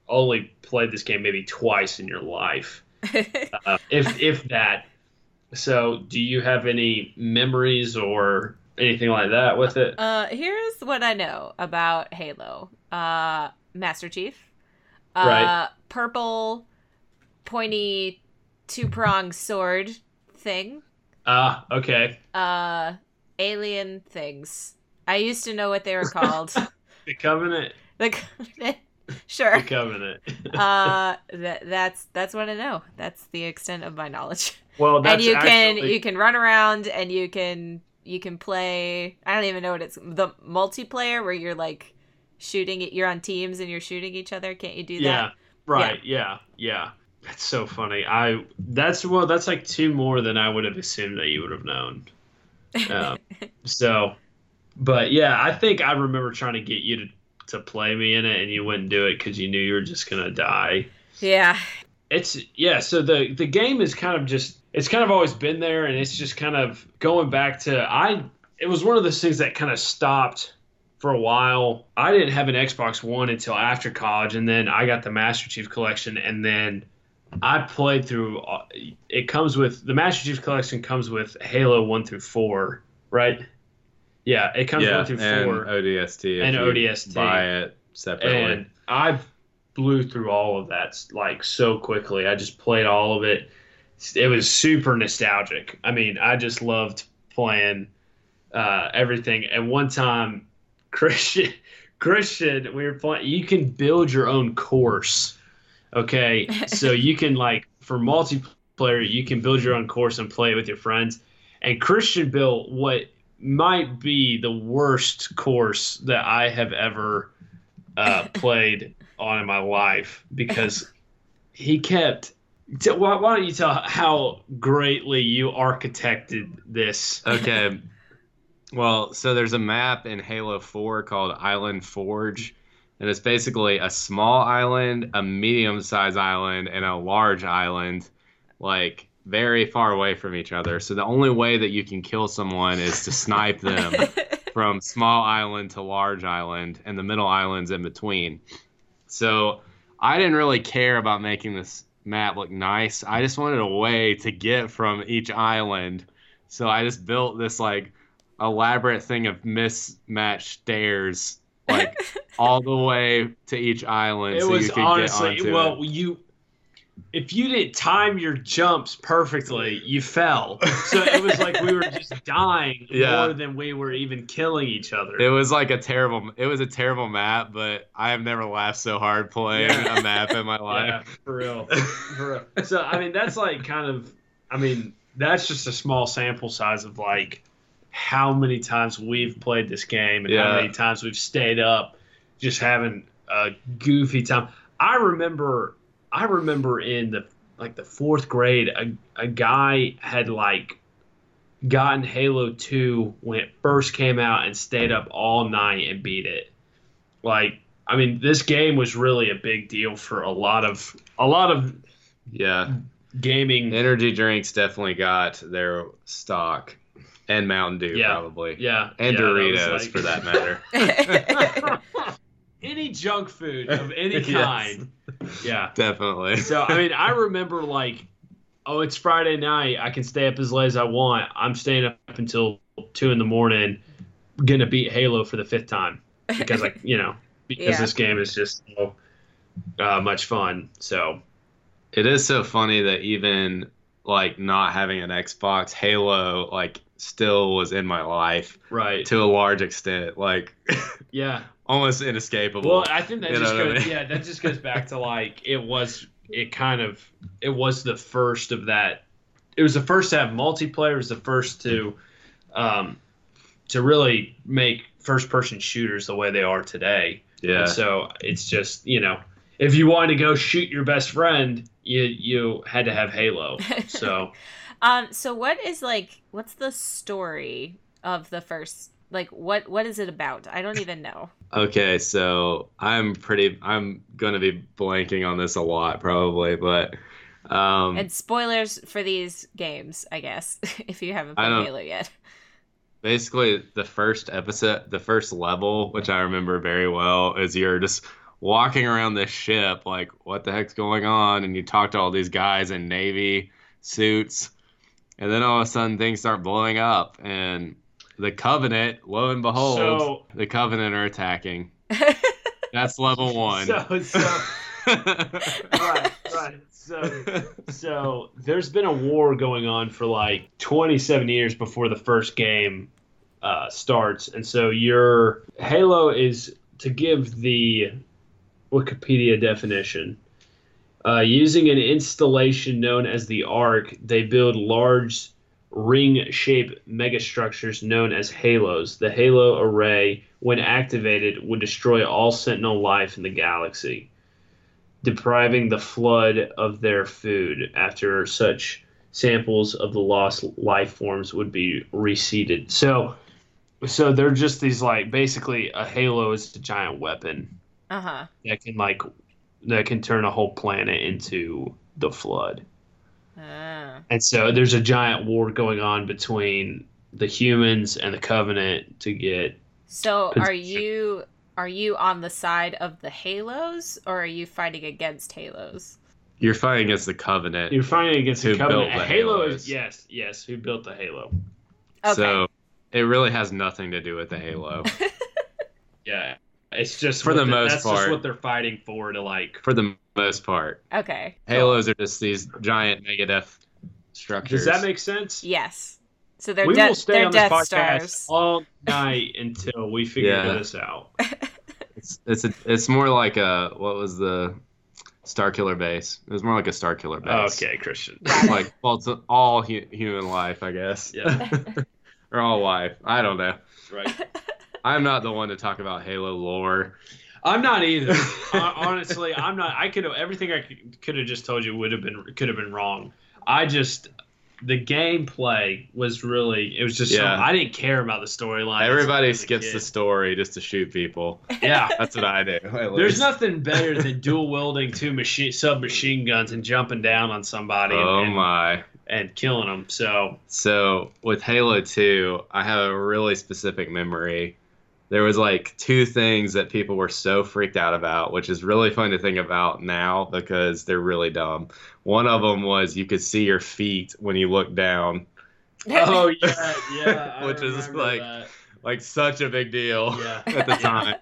only played this game maybe twice in your life, uh, if if that. So, do you have any memories or anything like that with it? uh, here's what I know about Halo. Uh, Master Chief. Uh, Right. Purple, pointy, two pronged sword thing. Ah, okay. Uh, alien things. I used to know what they were called. The Covenant. the sure. The Covenant. Uh, that that's that's what I know. That's the extent of my knowledge. well, that's and you can you can run around and you can you can play. I don't even know what it's the multiplayer where you're like shooting it. You're on teams and you're shooting each other. Can't you do Yeah. that? Right. Yeah. Yeah. That's so funny. I that's well that's like two more than I would have assumed that you would have known. Um, so, but yeah, I think I remember trying to get you to to play me in it, and you wouldn't do it because you knew you were just gonna die. Yeah. It's yeah. So the the game is kind of just it's kind of always been there, and it's just kind of going back to I. It was one of those things that kind of stopped for a while. I didn't have an Xbox One until after college, and then I got the Master Chief Collection, and then I played through. uh, It comes with the Master Chief Collection comes with Halo one through four, right? Yeah, it comes yeah, one through and four, ODST. And you ODST. Buy it separately. and I blew through all of that like so quickly. I just played all of it. It was super nostalgic. I mean, I just loved playing uh, everything. At one time, Christian, Christian, we were playing. You can build your own course. Okay, so you can like for multiplayer, you can build your own course and play it with your friends. And Christian built what might be the worst course that I have ever uh, played on in my life because he kept. T- why, why don't you tell how greatly you architected this? Okay. Well, so there's a map in Halo 4 called Island Forge, and it's basically a small island, a medium sized island, and a large island, like very far away from each other. So the only way that you can kill someone is to snipe them from small island to large island, and the middle island's in between. So I didn't really care about making this map look nice. I just wanted a way to get from each island. So I just built this like elaborate thing of mismatched stairs, like all the way to each island, It so was you could honestly get onto well, it. you if you didn't time your jumps perfectly, you fell. So it was like we were just dying Yeah. more than we were even killing each other. It was like a terrible. It was a terrible map, but I have never laughed so hard playing Yeah. a map in my yeah, life. for real. for real. So I mean, that's like kind of. I mean, that's just a small sample size of like how many times we've played this game and how many times we've stayed up just having a goofy time. I remember. I remember in the like the fourth grade, a, a guy had like gotten Halo 2 when it first came out and stayed up all night and beat it. Like, I mean, this game was really a big deal for a lot of a lot of Yeah, gaming. energy drinks definitely got their stock, and Mountain Dew Yeah. probably, Yeah, and yeah, that Doritos like- for that matter. Any junk food of any Yes. kind. Yeah. definitely. So I mean, I remember like, oh, it's Friday night. I can stay up as late as I want. I'm staying up until two in the morning, gonna beat Halo for the fifth time because like you know because Yeah. this game is just so uh, much fun. So It is so funny that even like not having an Xbox, Halo like still was in my life right, to a large extent, like yeah. almost inescapable. Well, I think that You just what I goes, mean? yeah, that just goes back to like it was it kind of it was the first of that. It was the first to have multiplayer. It was the first to um, to really make first person shooters the way they are today. yeah. And so it's just you know if you wanted to go shoot your best friend, you you had to have Halo. So um so what is like what's the story of the first like what what is it about? I don't even know. Okay, so I'm pretty. I'm gonna be blanking on this a lot probably, but um, And spoilers for these games, I guess, if you haven't played Halo yet. basically the first episode, the first level, which I remember very well, is you're just walking around this ship, like what the heck's going on, and you talk to all these guys in navy suits, and then all of a sudden things start blowing up, and the Covenant, lo and behold, So- the Covenant are attacking. That's level one. so so right right so. So there's been a war going on for like 27 years before the first game uh, starts, and so your Halo is to give the Wikipedia definition. Uh, using an installation known as the Ark, they build large ring shaped megastructures known as halos. The halo array, when activated, would destroy all Sentinel life in the galaxy, depriving the flood of their food after such samples of the lost life forms would be reseeded. So, so they're just these like basically a halo is a giant weapon Uh huh. that can like that can turn a whole planet into the flood. Ah. And so there's a giant war going on between the humans and the covenant to get So are you are you on the side of the Halos or are you fighting against Halos? You're fighting against the Covenant. you're fighting against the Who covenant. built the halo Halos. is yes, yes, who built the halo. Okay. So it really has nothing to do with the Halo. Yeah. It's just For what the most that's just part. what they're fighting for to like for the most part. okay. Halos are just these giant Megadeth structures. Does that make sense? Yes. So they're we de- will stay they're on this podcast Stars. all night until we figure Yeah. this out. It's it's a, it's more like a what was the Star Killer base? It was more like a Star Killer base. Okay, Christian. Like well, it's all hu- human life, I guess. Yeah. or all life. I don't know. Right. I'm not the one to talk about Halo lore. I'm not either. Honestly, I'm not. I could have everything I could have just told you would have been could have been wrong. I just the gameplay was really it was just so, Yeah. I didn't care about the storyline. Everybody skips the story just to shoot people. Yeah. That's what I do. There's nothing better than dual wielding two machine submachine guns and jumping down on somebody and, Oh and, my. and killing them. So So with Halo 2, I have a really specific memory. There was like two things that people were so freaked out about, which is really fun to think about now because they're really dumb. One of them was you could see your feet when you look down, oh yeah yeah, Which is like- that. like such a big deal Yeah. at the time.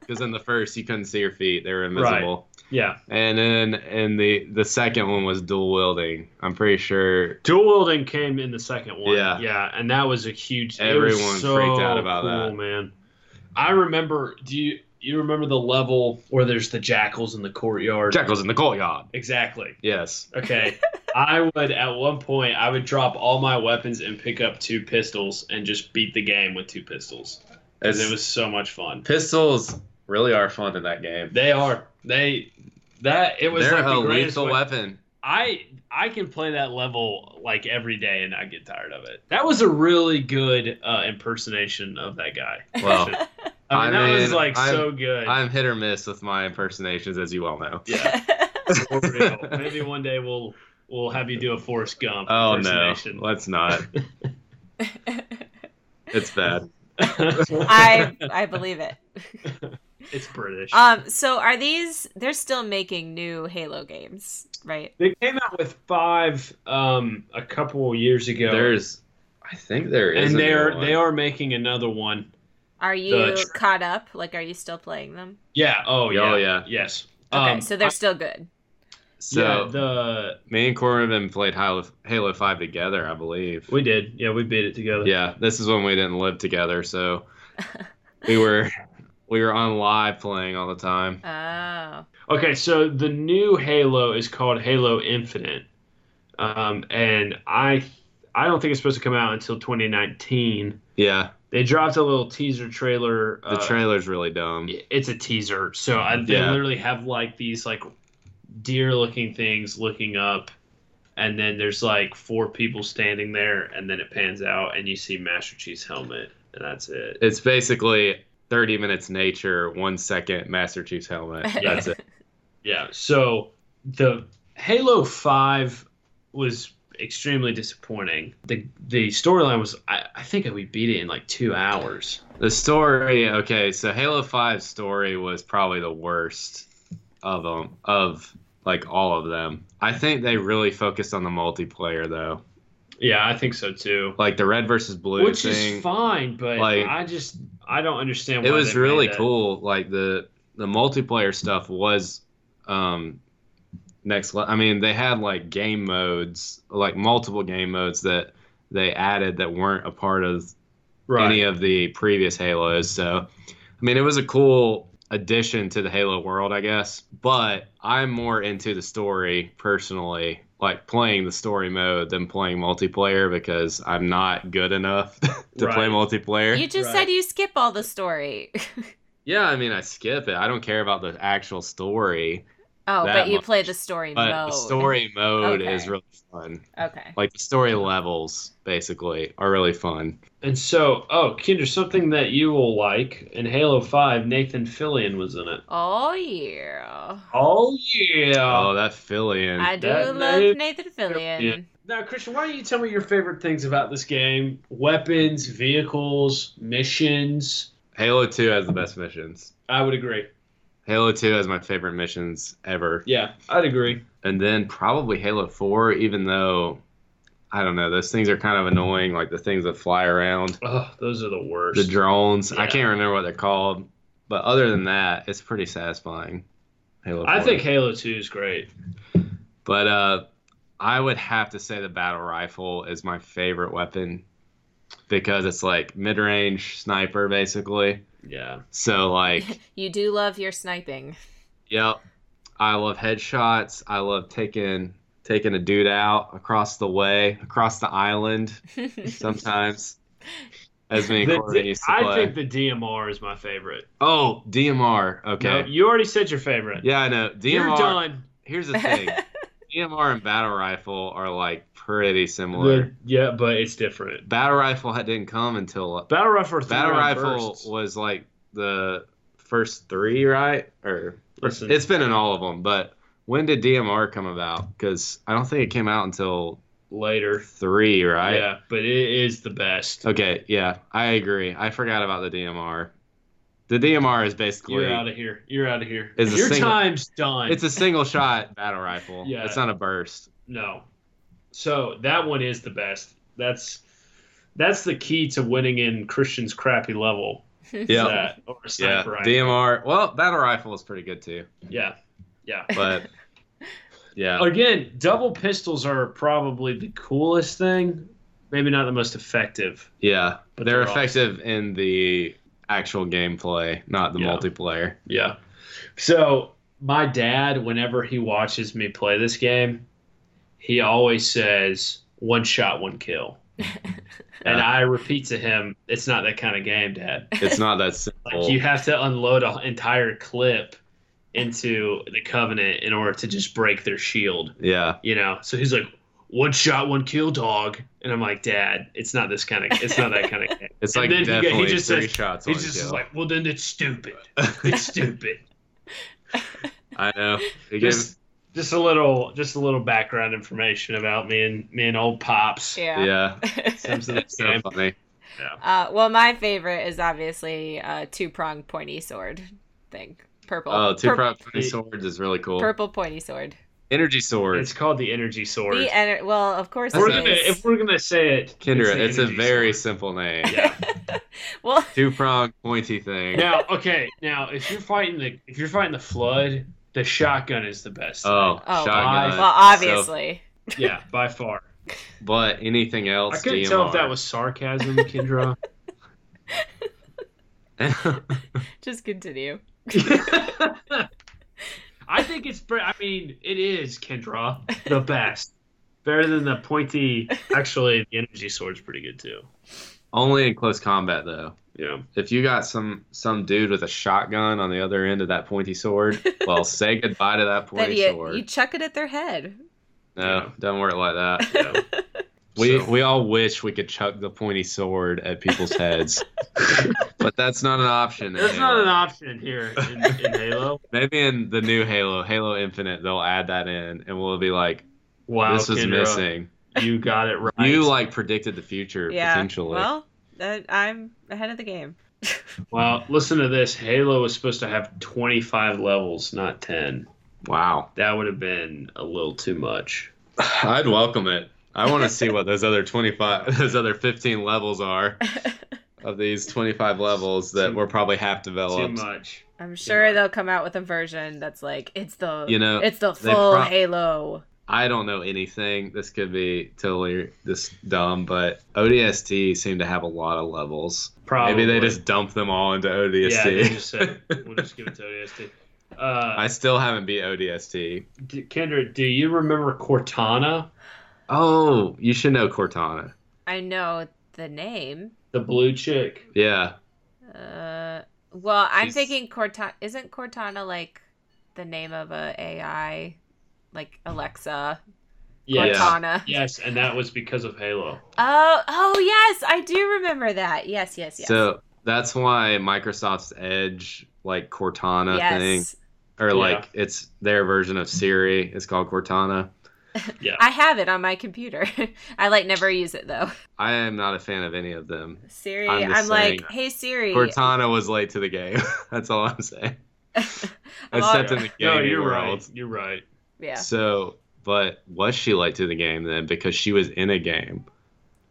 Because in the first you couldn't see your feet; they were invisible. Yeah And then and the the second one was dual wielding. I'm pretty sure Dual wielding came in the second one. Yeah. yeah, and that was a huge. Everyone so freaked out about cool, that. man. I remember. Do you you remember the level where there's the jackals in the courtyard? Jackals in the courtyard. Exactly. Yes. Okay. I would at one point I would drop all my weapons and pick up two pistols and just beat the game with two pistols because it was so much fun. Pistols really are fun in that game. They are they that it was They're like the a greatest lethal way- weapon. I I can play that level like every day and not get tired of it. That was a really good uh, impersonation of that guy. Well, I mean, I that was like I'm- so good. I'm hit or miss with my impersonations, as you well know. yeah. Maybe one day we'll we'll have you do a Forrest Gump Oh no, let's not. It's bad. I I believe it. It's British. Um. So are these? They're still making new Halo games, right? they came out with five um, a couple years ago. There's, I think there is. and they're they are making another one. Are you tr- caught up? Like, are you still playing them? Yeah. Oh yeah. Oh, yeah. Yes. Okay, Um, so they're I- still good. So yeah, the me and Corbin played Halo, Halo Five together, I believe. we did. Yeah, we beat it together. Yeah, this is when we didn't live together, so we were we were on live playing all the time. Oh. Okay, so the new Halo is called Halo Infinite, um, and I I don't think it's supposed to come out until 2019. Yeah, They dropped a little teaser trailer. the uh, trailer's really dumb. It's a teaser, so I, they Yeah. literally have like these like deer-looking things looking up, and then there's like four people standing there, and then it pans out, and you see Master Chief's helmet, and that's it. It's basically 30 minutes nature, one second Master Chief's helmet. That's it. Yeah. So the Halo Five was extremely disappointing. The the storyline was I, I think we beat it in like two hours. The story, okay, so Halo 5's story was probably the worst of them, of like all of them. I think they really focused on the multiplayer though. Yeah, I think so too. Like the red versus blue Which thing. is fine, but like- I just I don't understand. it was really cool. Like the the multiplayer stuff was um next le- I mean, they had like game modes, like multiple game modes that they added that weren't a part of Right. any of the previous Halos. So, I mean, it was a cool addition to the Halo world, I guess. But I'm more into the story personally. Like playing the story mode than playing multiplayer because I'm not good enough to play multiplayer. You just Right. said you skip all the story. yeah, I mean I skip it. I don't care about the actual story, oh, but you much. play the story but mode. the story mode is really fun. Okay. Like the story levels basically are really fun. And so, oh, Kendra, something that you will like in Halo 5, Nathan Fillion was in it. Oh yeah. Oh, yeah. Oh, that Fillion. I do that love Nathan Fillion. Yeah. Now, Christian, why don't you tell me your favorite things about this game? Weapons, vehicles, missions. Halo 2 has the best missions. I would agree. Halo 2 has my favorite missions ever. Yeah, I'd agree. And then probably Halo 4, even though, I don't know, those things are kind of annoying, like the things that fly around, Oh, those are the worst. the drones. I can't remember what they're called. But other than that, it's pretty satisfying. Halo 4. I think Halo 2 is great. But uh, I would have to say the battle rifle is my favorite weapon because it's like mid range sniper, basically. Yeah. So, like, You do love your sniping. Yep. I love headshots. I love taking taking a dude out across the way, across the island sometimes. As me and Corbin used to I play. think the DMR is my favorite. oh, DMR. Okay. No, you already said your favorite. yeah, I know. DMR. You're done. Here's the thing. DMR and battle rifle are like pretty similar. The- yeah, but it's different. Battle rifle didn't come until uh, Battle Rifle, battle rifle bursts. was like the first three, right? Or Listen. it's been in all of them. But when did DMR come about? Because I don't think it came out until later. three, right? Yeah, but it is the best. Okay, yeah, I agree. I forgot about the DMR. The DMR is basically You're out of here. You're out of here. Is Your single- time's done. it's a single shot battle rifle. Yeah. It's not a burst. no. So that one is the best. That's that's the key to winning in Christian's crappy level. Yeah. Or a Yeah. rifle. DMR. Well, battle rifle is pretty good too. Yeah. Yeah. But yeah. Again, double pistols are probably the coolest thing. Maybe not the most effective. Yeah. But they're they're effective in the actual gameplay, not the Yeah. multiplayer. Yeah. So my dad, whenever he watches me play this game, he always says one shot, one kill. And Yeah. I repeat to him, it's not that kind of game, Dad. It's not that simple. Like you have to unload an entire clip into the Covenant in order to just break their shield. yeah. You know? So he's like, one shot, one kill, dog. And I'm like, Dad, it's not this kind of. It's not that kind of game. It's And like then he he definitely just three says- shots He just kill. is like, well, then it's stupid. It's stupid. I know. He gave- just just a little just a little background information about me and me and old pops. yeah. yeah. Comes to It's so game. funny. Uh, well, my favorite is obviously a two pronged pointy sword thing. Purple. Oh, two Pur- pointy swords is really cool. Purple pointy sword. Energy sword. It's called the energy sword. The ener- well, of course, we're it gonna, is. if we're gonna say it, Kendra, the it's a very sword. simple name. Yeah. well, Two prong pointy thing. now, okay, now if you're fighting the if you're fighting the flood, the shotgun is the best. Oh, Oh, shotgun. well, obviously. thing. yeah, by far. but anything else? I couldn't DMR. tell if that was sarcasm, Kendra. Just continue. I think it's. I mean, it is Kendra the best. Better than the pointy. Actually, the energy sword's pretty good too. Only in close combat though. Yeah. If you got some some dude with a shotgun on the other end of that pointy sword, well, say goodbye to that pointy you, sword. you chuck it at their head. no, Yeah. don't work like that. Yeah. We So- we all wish we could chuck the pointy sword at people's heads, but that's not an option. That's not an option here in, in Halo. Maybe in the new Halo, Halo Infinite, they'll add that in, and we'll be like, Wow, "This was Kendra, missing." You got it right. You like predicted the future yeah. potentially. Well, that, I'm ahead of the game. well, listen to this. Halo was supposed to have 25 levels, not 10. wow, That would have been a little too much. I'd welcome it. I want to see what those other twenty-five, those other fifteen levels are of these twenty-five levels that Too- were probably half developed. Too much. I'm sure they'll come out with a version that's like it's the You know, it's the full pro- Halo. I don't know anything. This could be totally just dumb, but ODST seemed to have a lot of levels. Probably. Maybe they just dump them all into ODST. Yeah, they just said, we'll just give it to ODST. Uh, I still haven't beat ODST. D- Kendra, do you remember Cortana, Oh, you should know Cortana. I know the name. The blue chick? Yeah. Uh, well, I'm She's- thinking Cortana. Isn't Cortana like the name of a AI, like Alexa? Yes. Cortana. Yes, and that was because of Halo. Oh, oh yes, I do remember that. Yes, yes, yes. So that's why Microsoft's Edge, like Cortana thing, yes, or Yeah. like it's their version of Siri. It's called Cortana. Yeah. I have it on my computer. I like never use it though. I am not a fan of any of them. Siri, I'm I'm, like, hey Siri. Cortana was late to the game. that's all I'm saying. I'm I all- stepped in the game no, you're world. right. You're right. yeah. So, but was she late to the game then? Because she was in a game.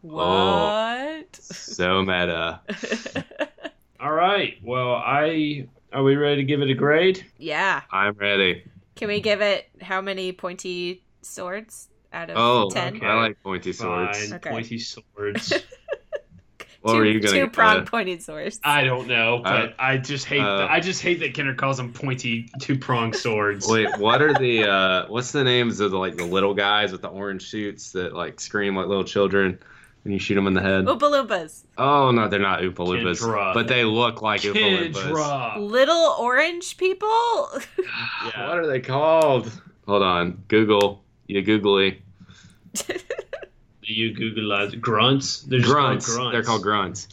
What? Oh, so meta. All right. Well, I are we ready to give it a grade? yeah. I'm ready. Can we give it how many pointy swords out of Oh, ten? okay. I like pointy swords. Fine. Okay. Pointy swords. What two, were you gonna two give pronged pointed swords. I don't know, but Uh, I just hate. uh, I just hate that Kendra calls them pointy two pronged swords. Wait, what are the uh what's the names of the like the little guys with the orange suits that like scream like little children and you shoot them in the head? Oompa Loompas. Oh no, they're not Oompa Loompas, Kendra. but they look like Oompa Loompas. Kendra. Little orange people? Yeah. What are they called? Hold on, Google. You googly. You Google grunts? They're just Grunts. They're called grunts.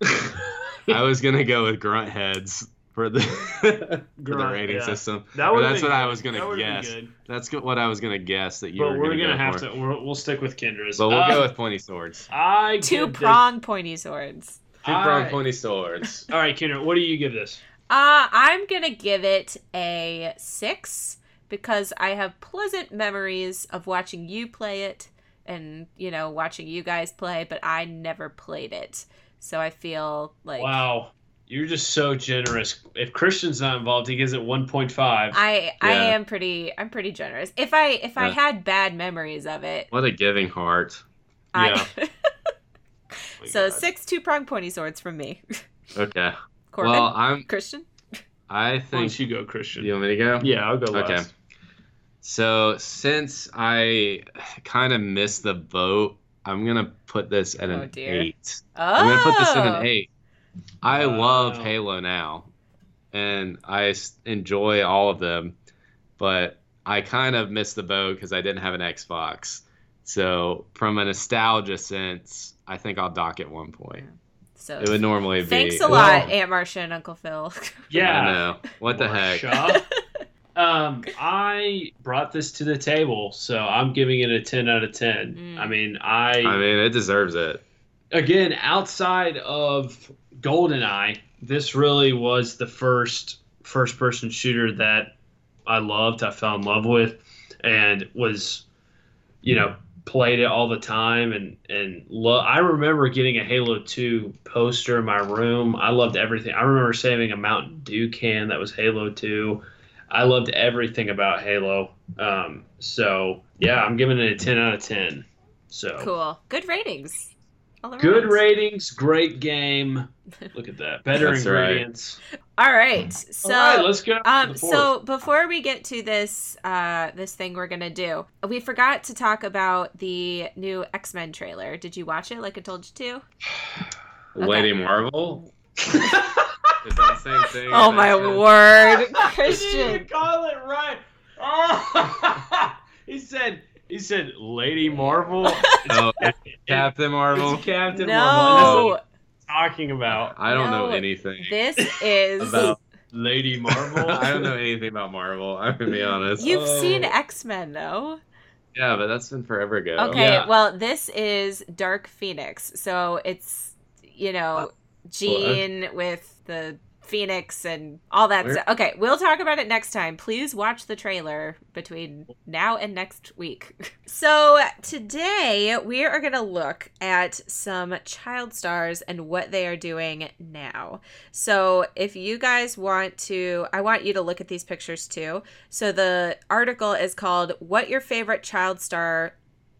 I was gonna go with grunt heads for the for the rating yeah. system. That Or that's what I was gonna that guess. good. That's what I was gonna guess that you But were we're gonna, gonna go have for. to. We're, we'll stick with Kendra's. But we'll Uh, go with pointy swords. I Two give this- prong pointy swords. Two pronged I- pointy swords. All right, Kendra. What do you give this? Uh, I'm gonna give it a six because I have pleasant memories of watching you play it and, you know, watching you guys play, but I never played it. So I feel like Wow, you're just so generous. If Christian's not involved, he gives it 1.5. I I am pretty I'm pretty generous. If I if I had bad memories of it, What a giving heart. I oh My So God. six two prong pointy swords from me. Okay. Corbin, Well, I'm. Christian. I Why think. don't you go, Christian? You want me to go? Yeah, I'll go Okay. Last. So since I kind of missed the boat, I'm gonna put this at Oh, an dear. eight. Oh, I'm gonna put this at an oh. eight. I Wow. love oh. Halo now, and I enjoy all of them, but I kind of missed the boat because I didn't have an Xbox. So from a nostalgia sense, I think I'll dock at one point. So It would normally be. thanks a Wow. lot, Aunt Marcia and Uncle Phil. I Yeah. know. What the heck? Marsha. um, I brought this to the table, so I'm giving it a 10 out of 10. Mm. I mean, I, I mean, it deserves it. again, outside of GoldenEye, this really was the first first person shooter that I loved, I fell in love with, and was, you know, played it all the time. And and lo- I remember getting a Halo Two poster in my room. I loved everything. I remember saving a Mountain Dew can that was Halo Two. I loved everything about Halo. Um, so yeah, I'm giving it a ten out of ten. So cool. Good ratings. All Good ratings, great game. Look at that. Better That's right. ingredients. All right. So All right, let's go. Um, so before we get to this uh, this thing we're gonna do, we forgot to talk about the new X Men trailer. Did you watch it like I told you to? Okay. Lady Marvel. Is that the same thing? Oh my X-Men? word, He didn't Christian! even call it right. Oh, he said. He said, "Lady Marvel." Oh, It's Captain Marvel. Captain Marvel. No, what I'm talking about. I don't know anything this is about. Lady Marvel. I don't know anything about Marvel. I'm gonna be honest. you've Oh. seen X Men though. Yeah, but that's been forever ago. Okay, Yeah. well, this is Dark Phoenix. So it's, you know, Jean with the Phoenix and all that Where- stuff. Okay, we'll talk about it next time. Please watch the trailer between now and next week. So today we are going to look at some child stars and what they are doing now. So if you guys want to, I want you to look at these pictures too. So the article is called What Your Favorite Child Star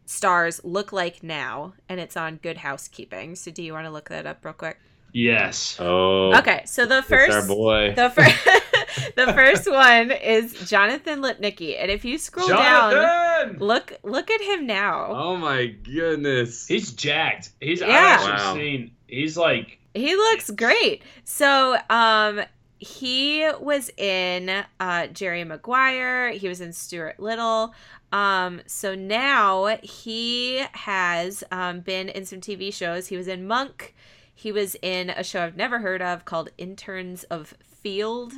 Stars Look Like Now, and it's on Good Housekeeping. So do you want to look that up real quick? Yes. Oh, Okay, so the first our boy. the first the first one is Jonathan Lipnicki, and if you scroll down, look look at him now. Oh my goodness. He's jacked. He's I've actually Wow. seen. He's like He looks great. So, um, he was in uh, Jerry Maguire. He was in Stuart Little. Um, so now he has um, been in some TV shows. He was in Monk. He was in a show I've never heard of called Interns of Field.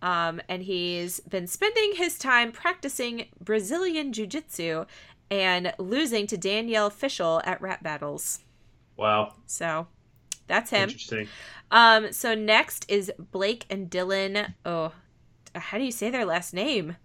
Um, and he's been spending his time practicing Brazilian Jiu Jitsu and losing to Danielle Fishel at rap battles. wow, So that's him. interesting. Um, so next is Blake and Dylan. Oh, how do you say their last name?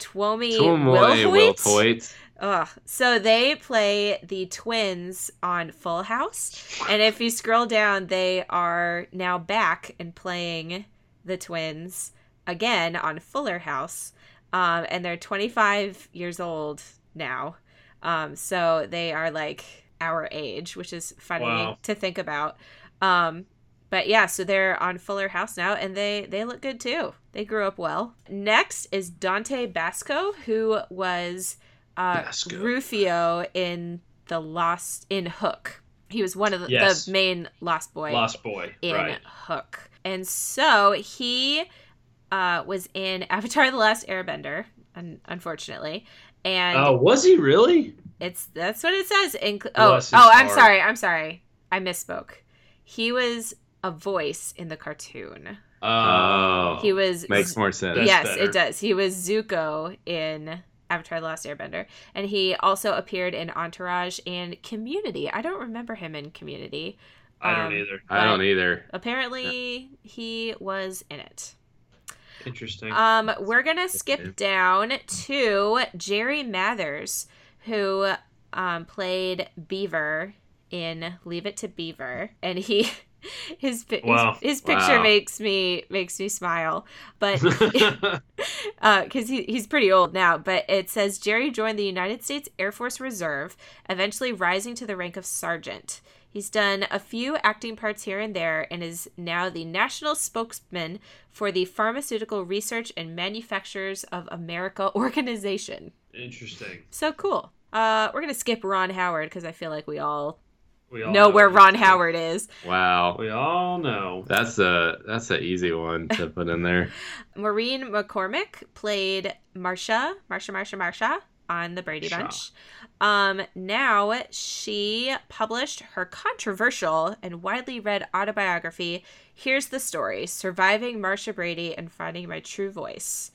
Twomi Tuamoy Will Wilhoit. Ugh. So they play the twins on Full House, and if you scroll down, they are now back and playing the twins again on Fuller House, um, and they're 25 years old now. Um, so they are like our age, which is funny Wow. to think about. Um, but yeah, so they're on Fuller House now, and they they look good too. They grew up well. Next is Dante Basco, who was uh, Basco. Rufio in the Lost in Hook. He was one of the, Yes. the main Lost Boy Lost Boy. in right. Hook, and so he uh, was in Avatar: The Last Airbender, un- unfortunately, and Oh, was he really? it's that's what it says. In, oh, Bless oh, I'm heart. sorry. I'm sorry. I misspoke. He was a voice in the cartoon. Oh, He was makes more sense. Yes, it does. He was Zuko in Avatar: The Last Airbender, and he also appeared in Entourage and Community. I don't remember him in Community. I don't Um, either. I don't either. Apparently, he was in it. Interesting. Um, we're gonna skip down to Jerry Mathers, who um, played Beaver in Leave It to Beaver, and he his pi- his- his, picture Wow. makes me makes me smile, but because he, he's pretty old now. But it says Jerry joined the United States Air Force Reserve, eventually rising to the rank of sergeant. He's done a few acting parts here and there and is now the national spokesman for the Pharmaceutical Research and Manufacturers of America organization. Interesting. So cool. Uh, we're gonna skip Ron Howard because I feel like we all We all know where. Ron Howard is. Wow. We all know. That's a that's an easy one to put in there. Maureen McCormick played Marcia, Marcia, Marcia, Marcia on the Brady Bunch. Um, now she published her controversial and widely read autobiography. Here's the story: Surviving Marcia Brady and Finding My True Voice,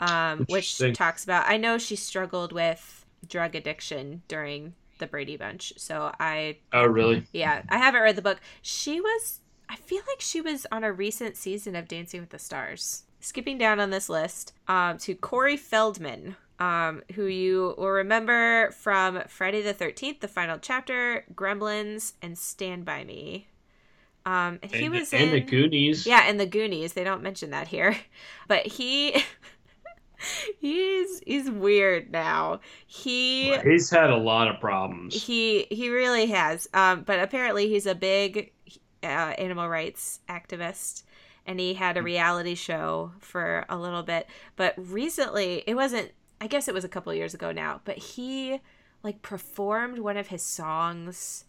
um, which talks about. I know she struggled with drug addiction during the Brady Bunch, so I Oh, really? yeah, I haven't read the book. She was, I feel like she was on a recent season of Dancing with the Stars. Skipping down on this list um, to Corey Feldman, um, who you will remember from Friday the 13th, the final chapter, Gremlins, and Stand By Me. Um, and he and, was and in. the Goonies. Yeah, and the Goonies. They don't mention that here, but he he's he's weird now. He He's had a lot of problems. he he really has. Um, but apparently he's a big uh, animal rights activist, and he had a reality show for a little bit. But recently, it wasn't. I guess it was a couple years ago now. But he like performed one of his songs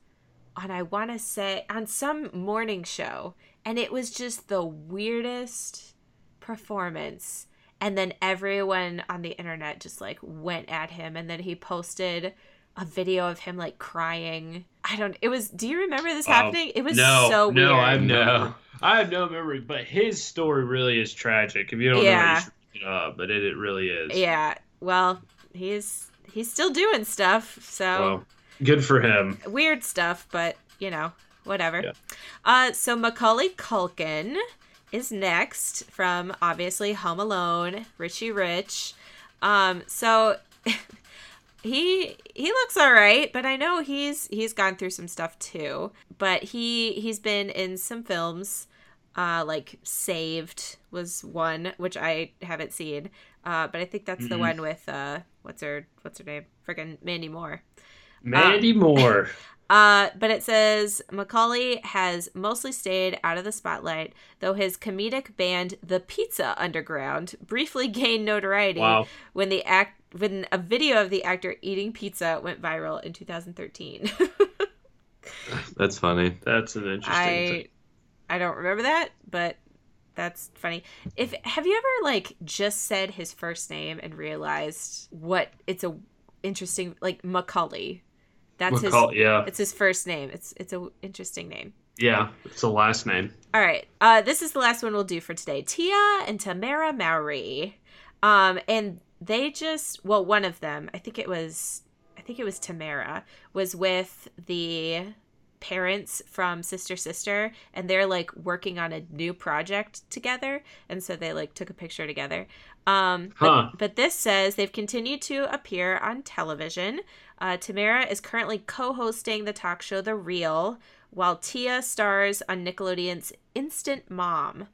on I want to say on some morning show, and it was just the weirdest performance. And then everyone on the internet just like went at him, and then he posted a video of him like crying. I don't. It was. Do you remember this Oh, happening? It was no, so weird. no, I've No. no, I have no memory. But his story really is tragic. If you don't know, Yeah. it, you it up. But it, it really is. Yeah. Well, he's he's still doing stuff. So Well, good for him. weird stuff, but you know, whatever. Yeah. Uh, so Macaulay Culkin is next from obviously Home Alone, Richie Rich. Um, so he he looks all right, but I know he's he's gone through some stuff too. But he he's been in some films. Uh, like Saved was one, which I haven't seen. Uh, but I think that's the Mhm. one with uh, what's her what's her name? Friggin' Mandy Moore. Mandy Moore. Uh, but it says Macaulay has mostly stayed out of the spotlight, though his comedic band, The Pizza Underground, briefly gained notoriety Wow. when the act when a video of the actor eating pizza went viral in 2013. That's funny. That's an interesting I thing. I don't remember that, but that's funny. If have you ever like just said his first name and realized what it's a interesting like Macaulay. That's McCall- yeah, his it's his first name. It's it's a interesting name. yeah, it's the last name. All right. Uh, this is the last one we'll do for today. Tia and Tamara Mowry. Um, and they just well, one of them, I think it was I think it was Tamara, was with the parents from Sister Sister and they're like working on a new project together and so they like took a picture together. Um but, Huh. but this says they've continued to appear on television. Uh, Tamara is currently co-hosting the talk show The Real, while Tia stars on Nickelodeon's Instant Mom.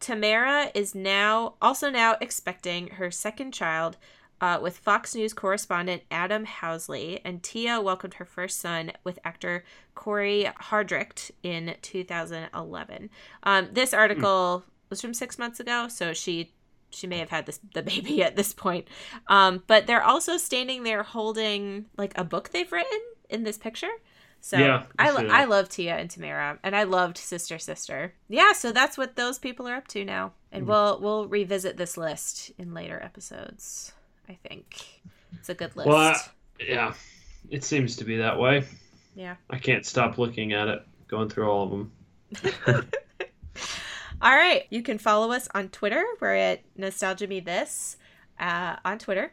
Tamara is now also now expecting her second child uh, with Fox News correspondent Adam Housley, and Tia welcomed her first son with actor Corey Hardrict in 2011. Um, this article was from six months ago, so she she may have had this the baby at this point. Um, but they're also standing there holding like a book they've written in this picture. So Yeah, I I, lo- I love Tia and Tamara, and I loved Sister Sister. Yeah, so that's what those people are up to now, and Mm-hmm. we'll we'll revisit this list in later episodes. I think it's a good list. Well, I- Yeah, it seems to be that way. yeah. I can't stop looking at it, going through all of them. All right, you can follow us on Twitter. We're at Nostalgia Me This uh, on Twitter,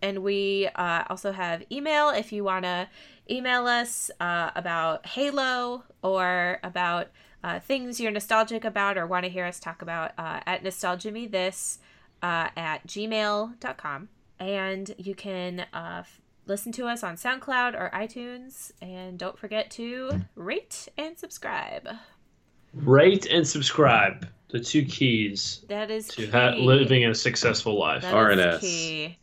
and we uh, also have email if you want to email us uh, about Halo or about uh, things you're nostalgic about or want to hear us talk about uh, at Nostalgia Me This uh, at gmail.com. And you can uh, f- listen to us on SoundCloud or iTunes. And don't forget to rate and subscribe. Rate and subscribe. The two keys That is to key. ha- living a successful life. That is RNS. key.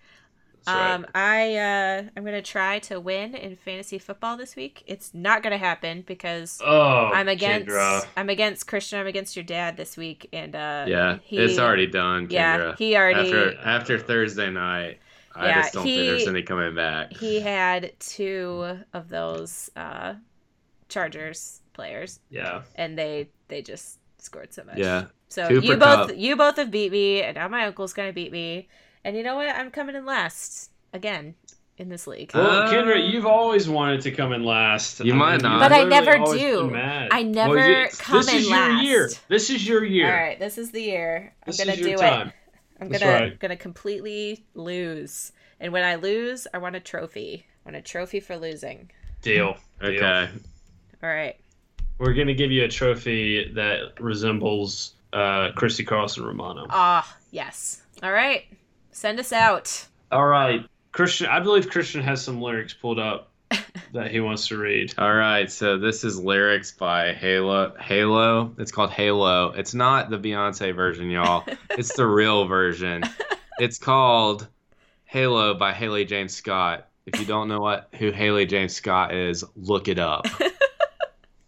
That's right. Um, I uh, I'm gonna try to win in fantasy football this week. It's not gonna happen because oh, I'm against Kendra. I'm against Christian. I'm against your dad this week, and uh, Yeah, he, it's already done, Kendra. yeah he already after after Thursday night, I Yeah, just don't he- think there's any coming back. he had two of those uh, Chargers players, Yeah. and they they just scored so much. yeah, So Cooper you both Kupp. you both have beat me, and now my uncle's gonna beat me. And you know what? I'm coming in last again in this league. Well, Uh, Kendra, you've always wanted to come in last. You might you've not. But I never do. I never Well, you- come this in is last. your year. This is your year. All right, this is the year. I'm This gonna is do your it. time. I'm That's gonna right. gonna completely lose. And when I lose, I want a trophy. I want a trophy for losing. Deal. Deal. okay. All right. We're gonna give you a trophy that resembles uh, Christy Carlson Romano. Ah, yes. All right. Send us out. All right, Christian. I believe Christian has some lyrics pulled up that he wants to read. All right, so this is lyrics by Halo. Halo. It's called Halo. It's not the Beyonce version, y'all. it's the real version. It's called Halo by Haley James Scott. If you don't know what who Haley James Scott is, look it up.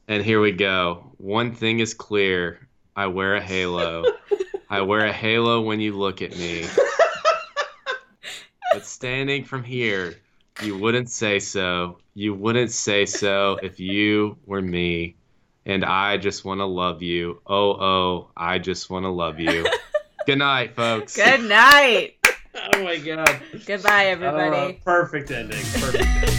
and here we go. One thing is clear. I wear a halo. I wear a halo when you look at me. But standing from here, you wouldn't say so. You wouldn't say so if you were me. And I just want to love you. Oh, oh, I just want to love you. Good night, folks. Good night. Oh my god. Goodbye, everybody. Uh, perfect ending. Perfect. ending.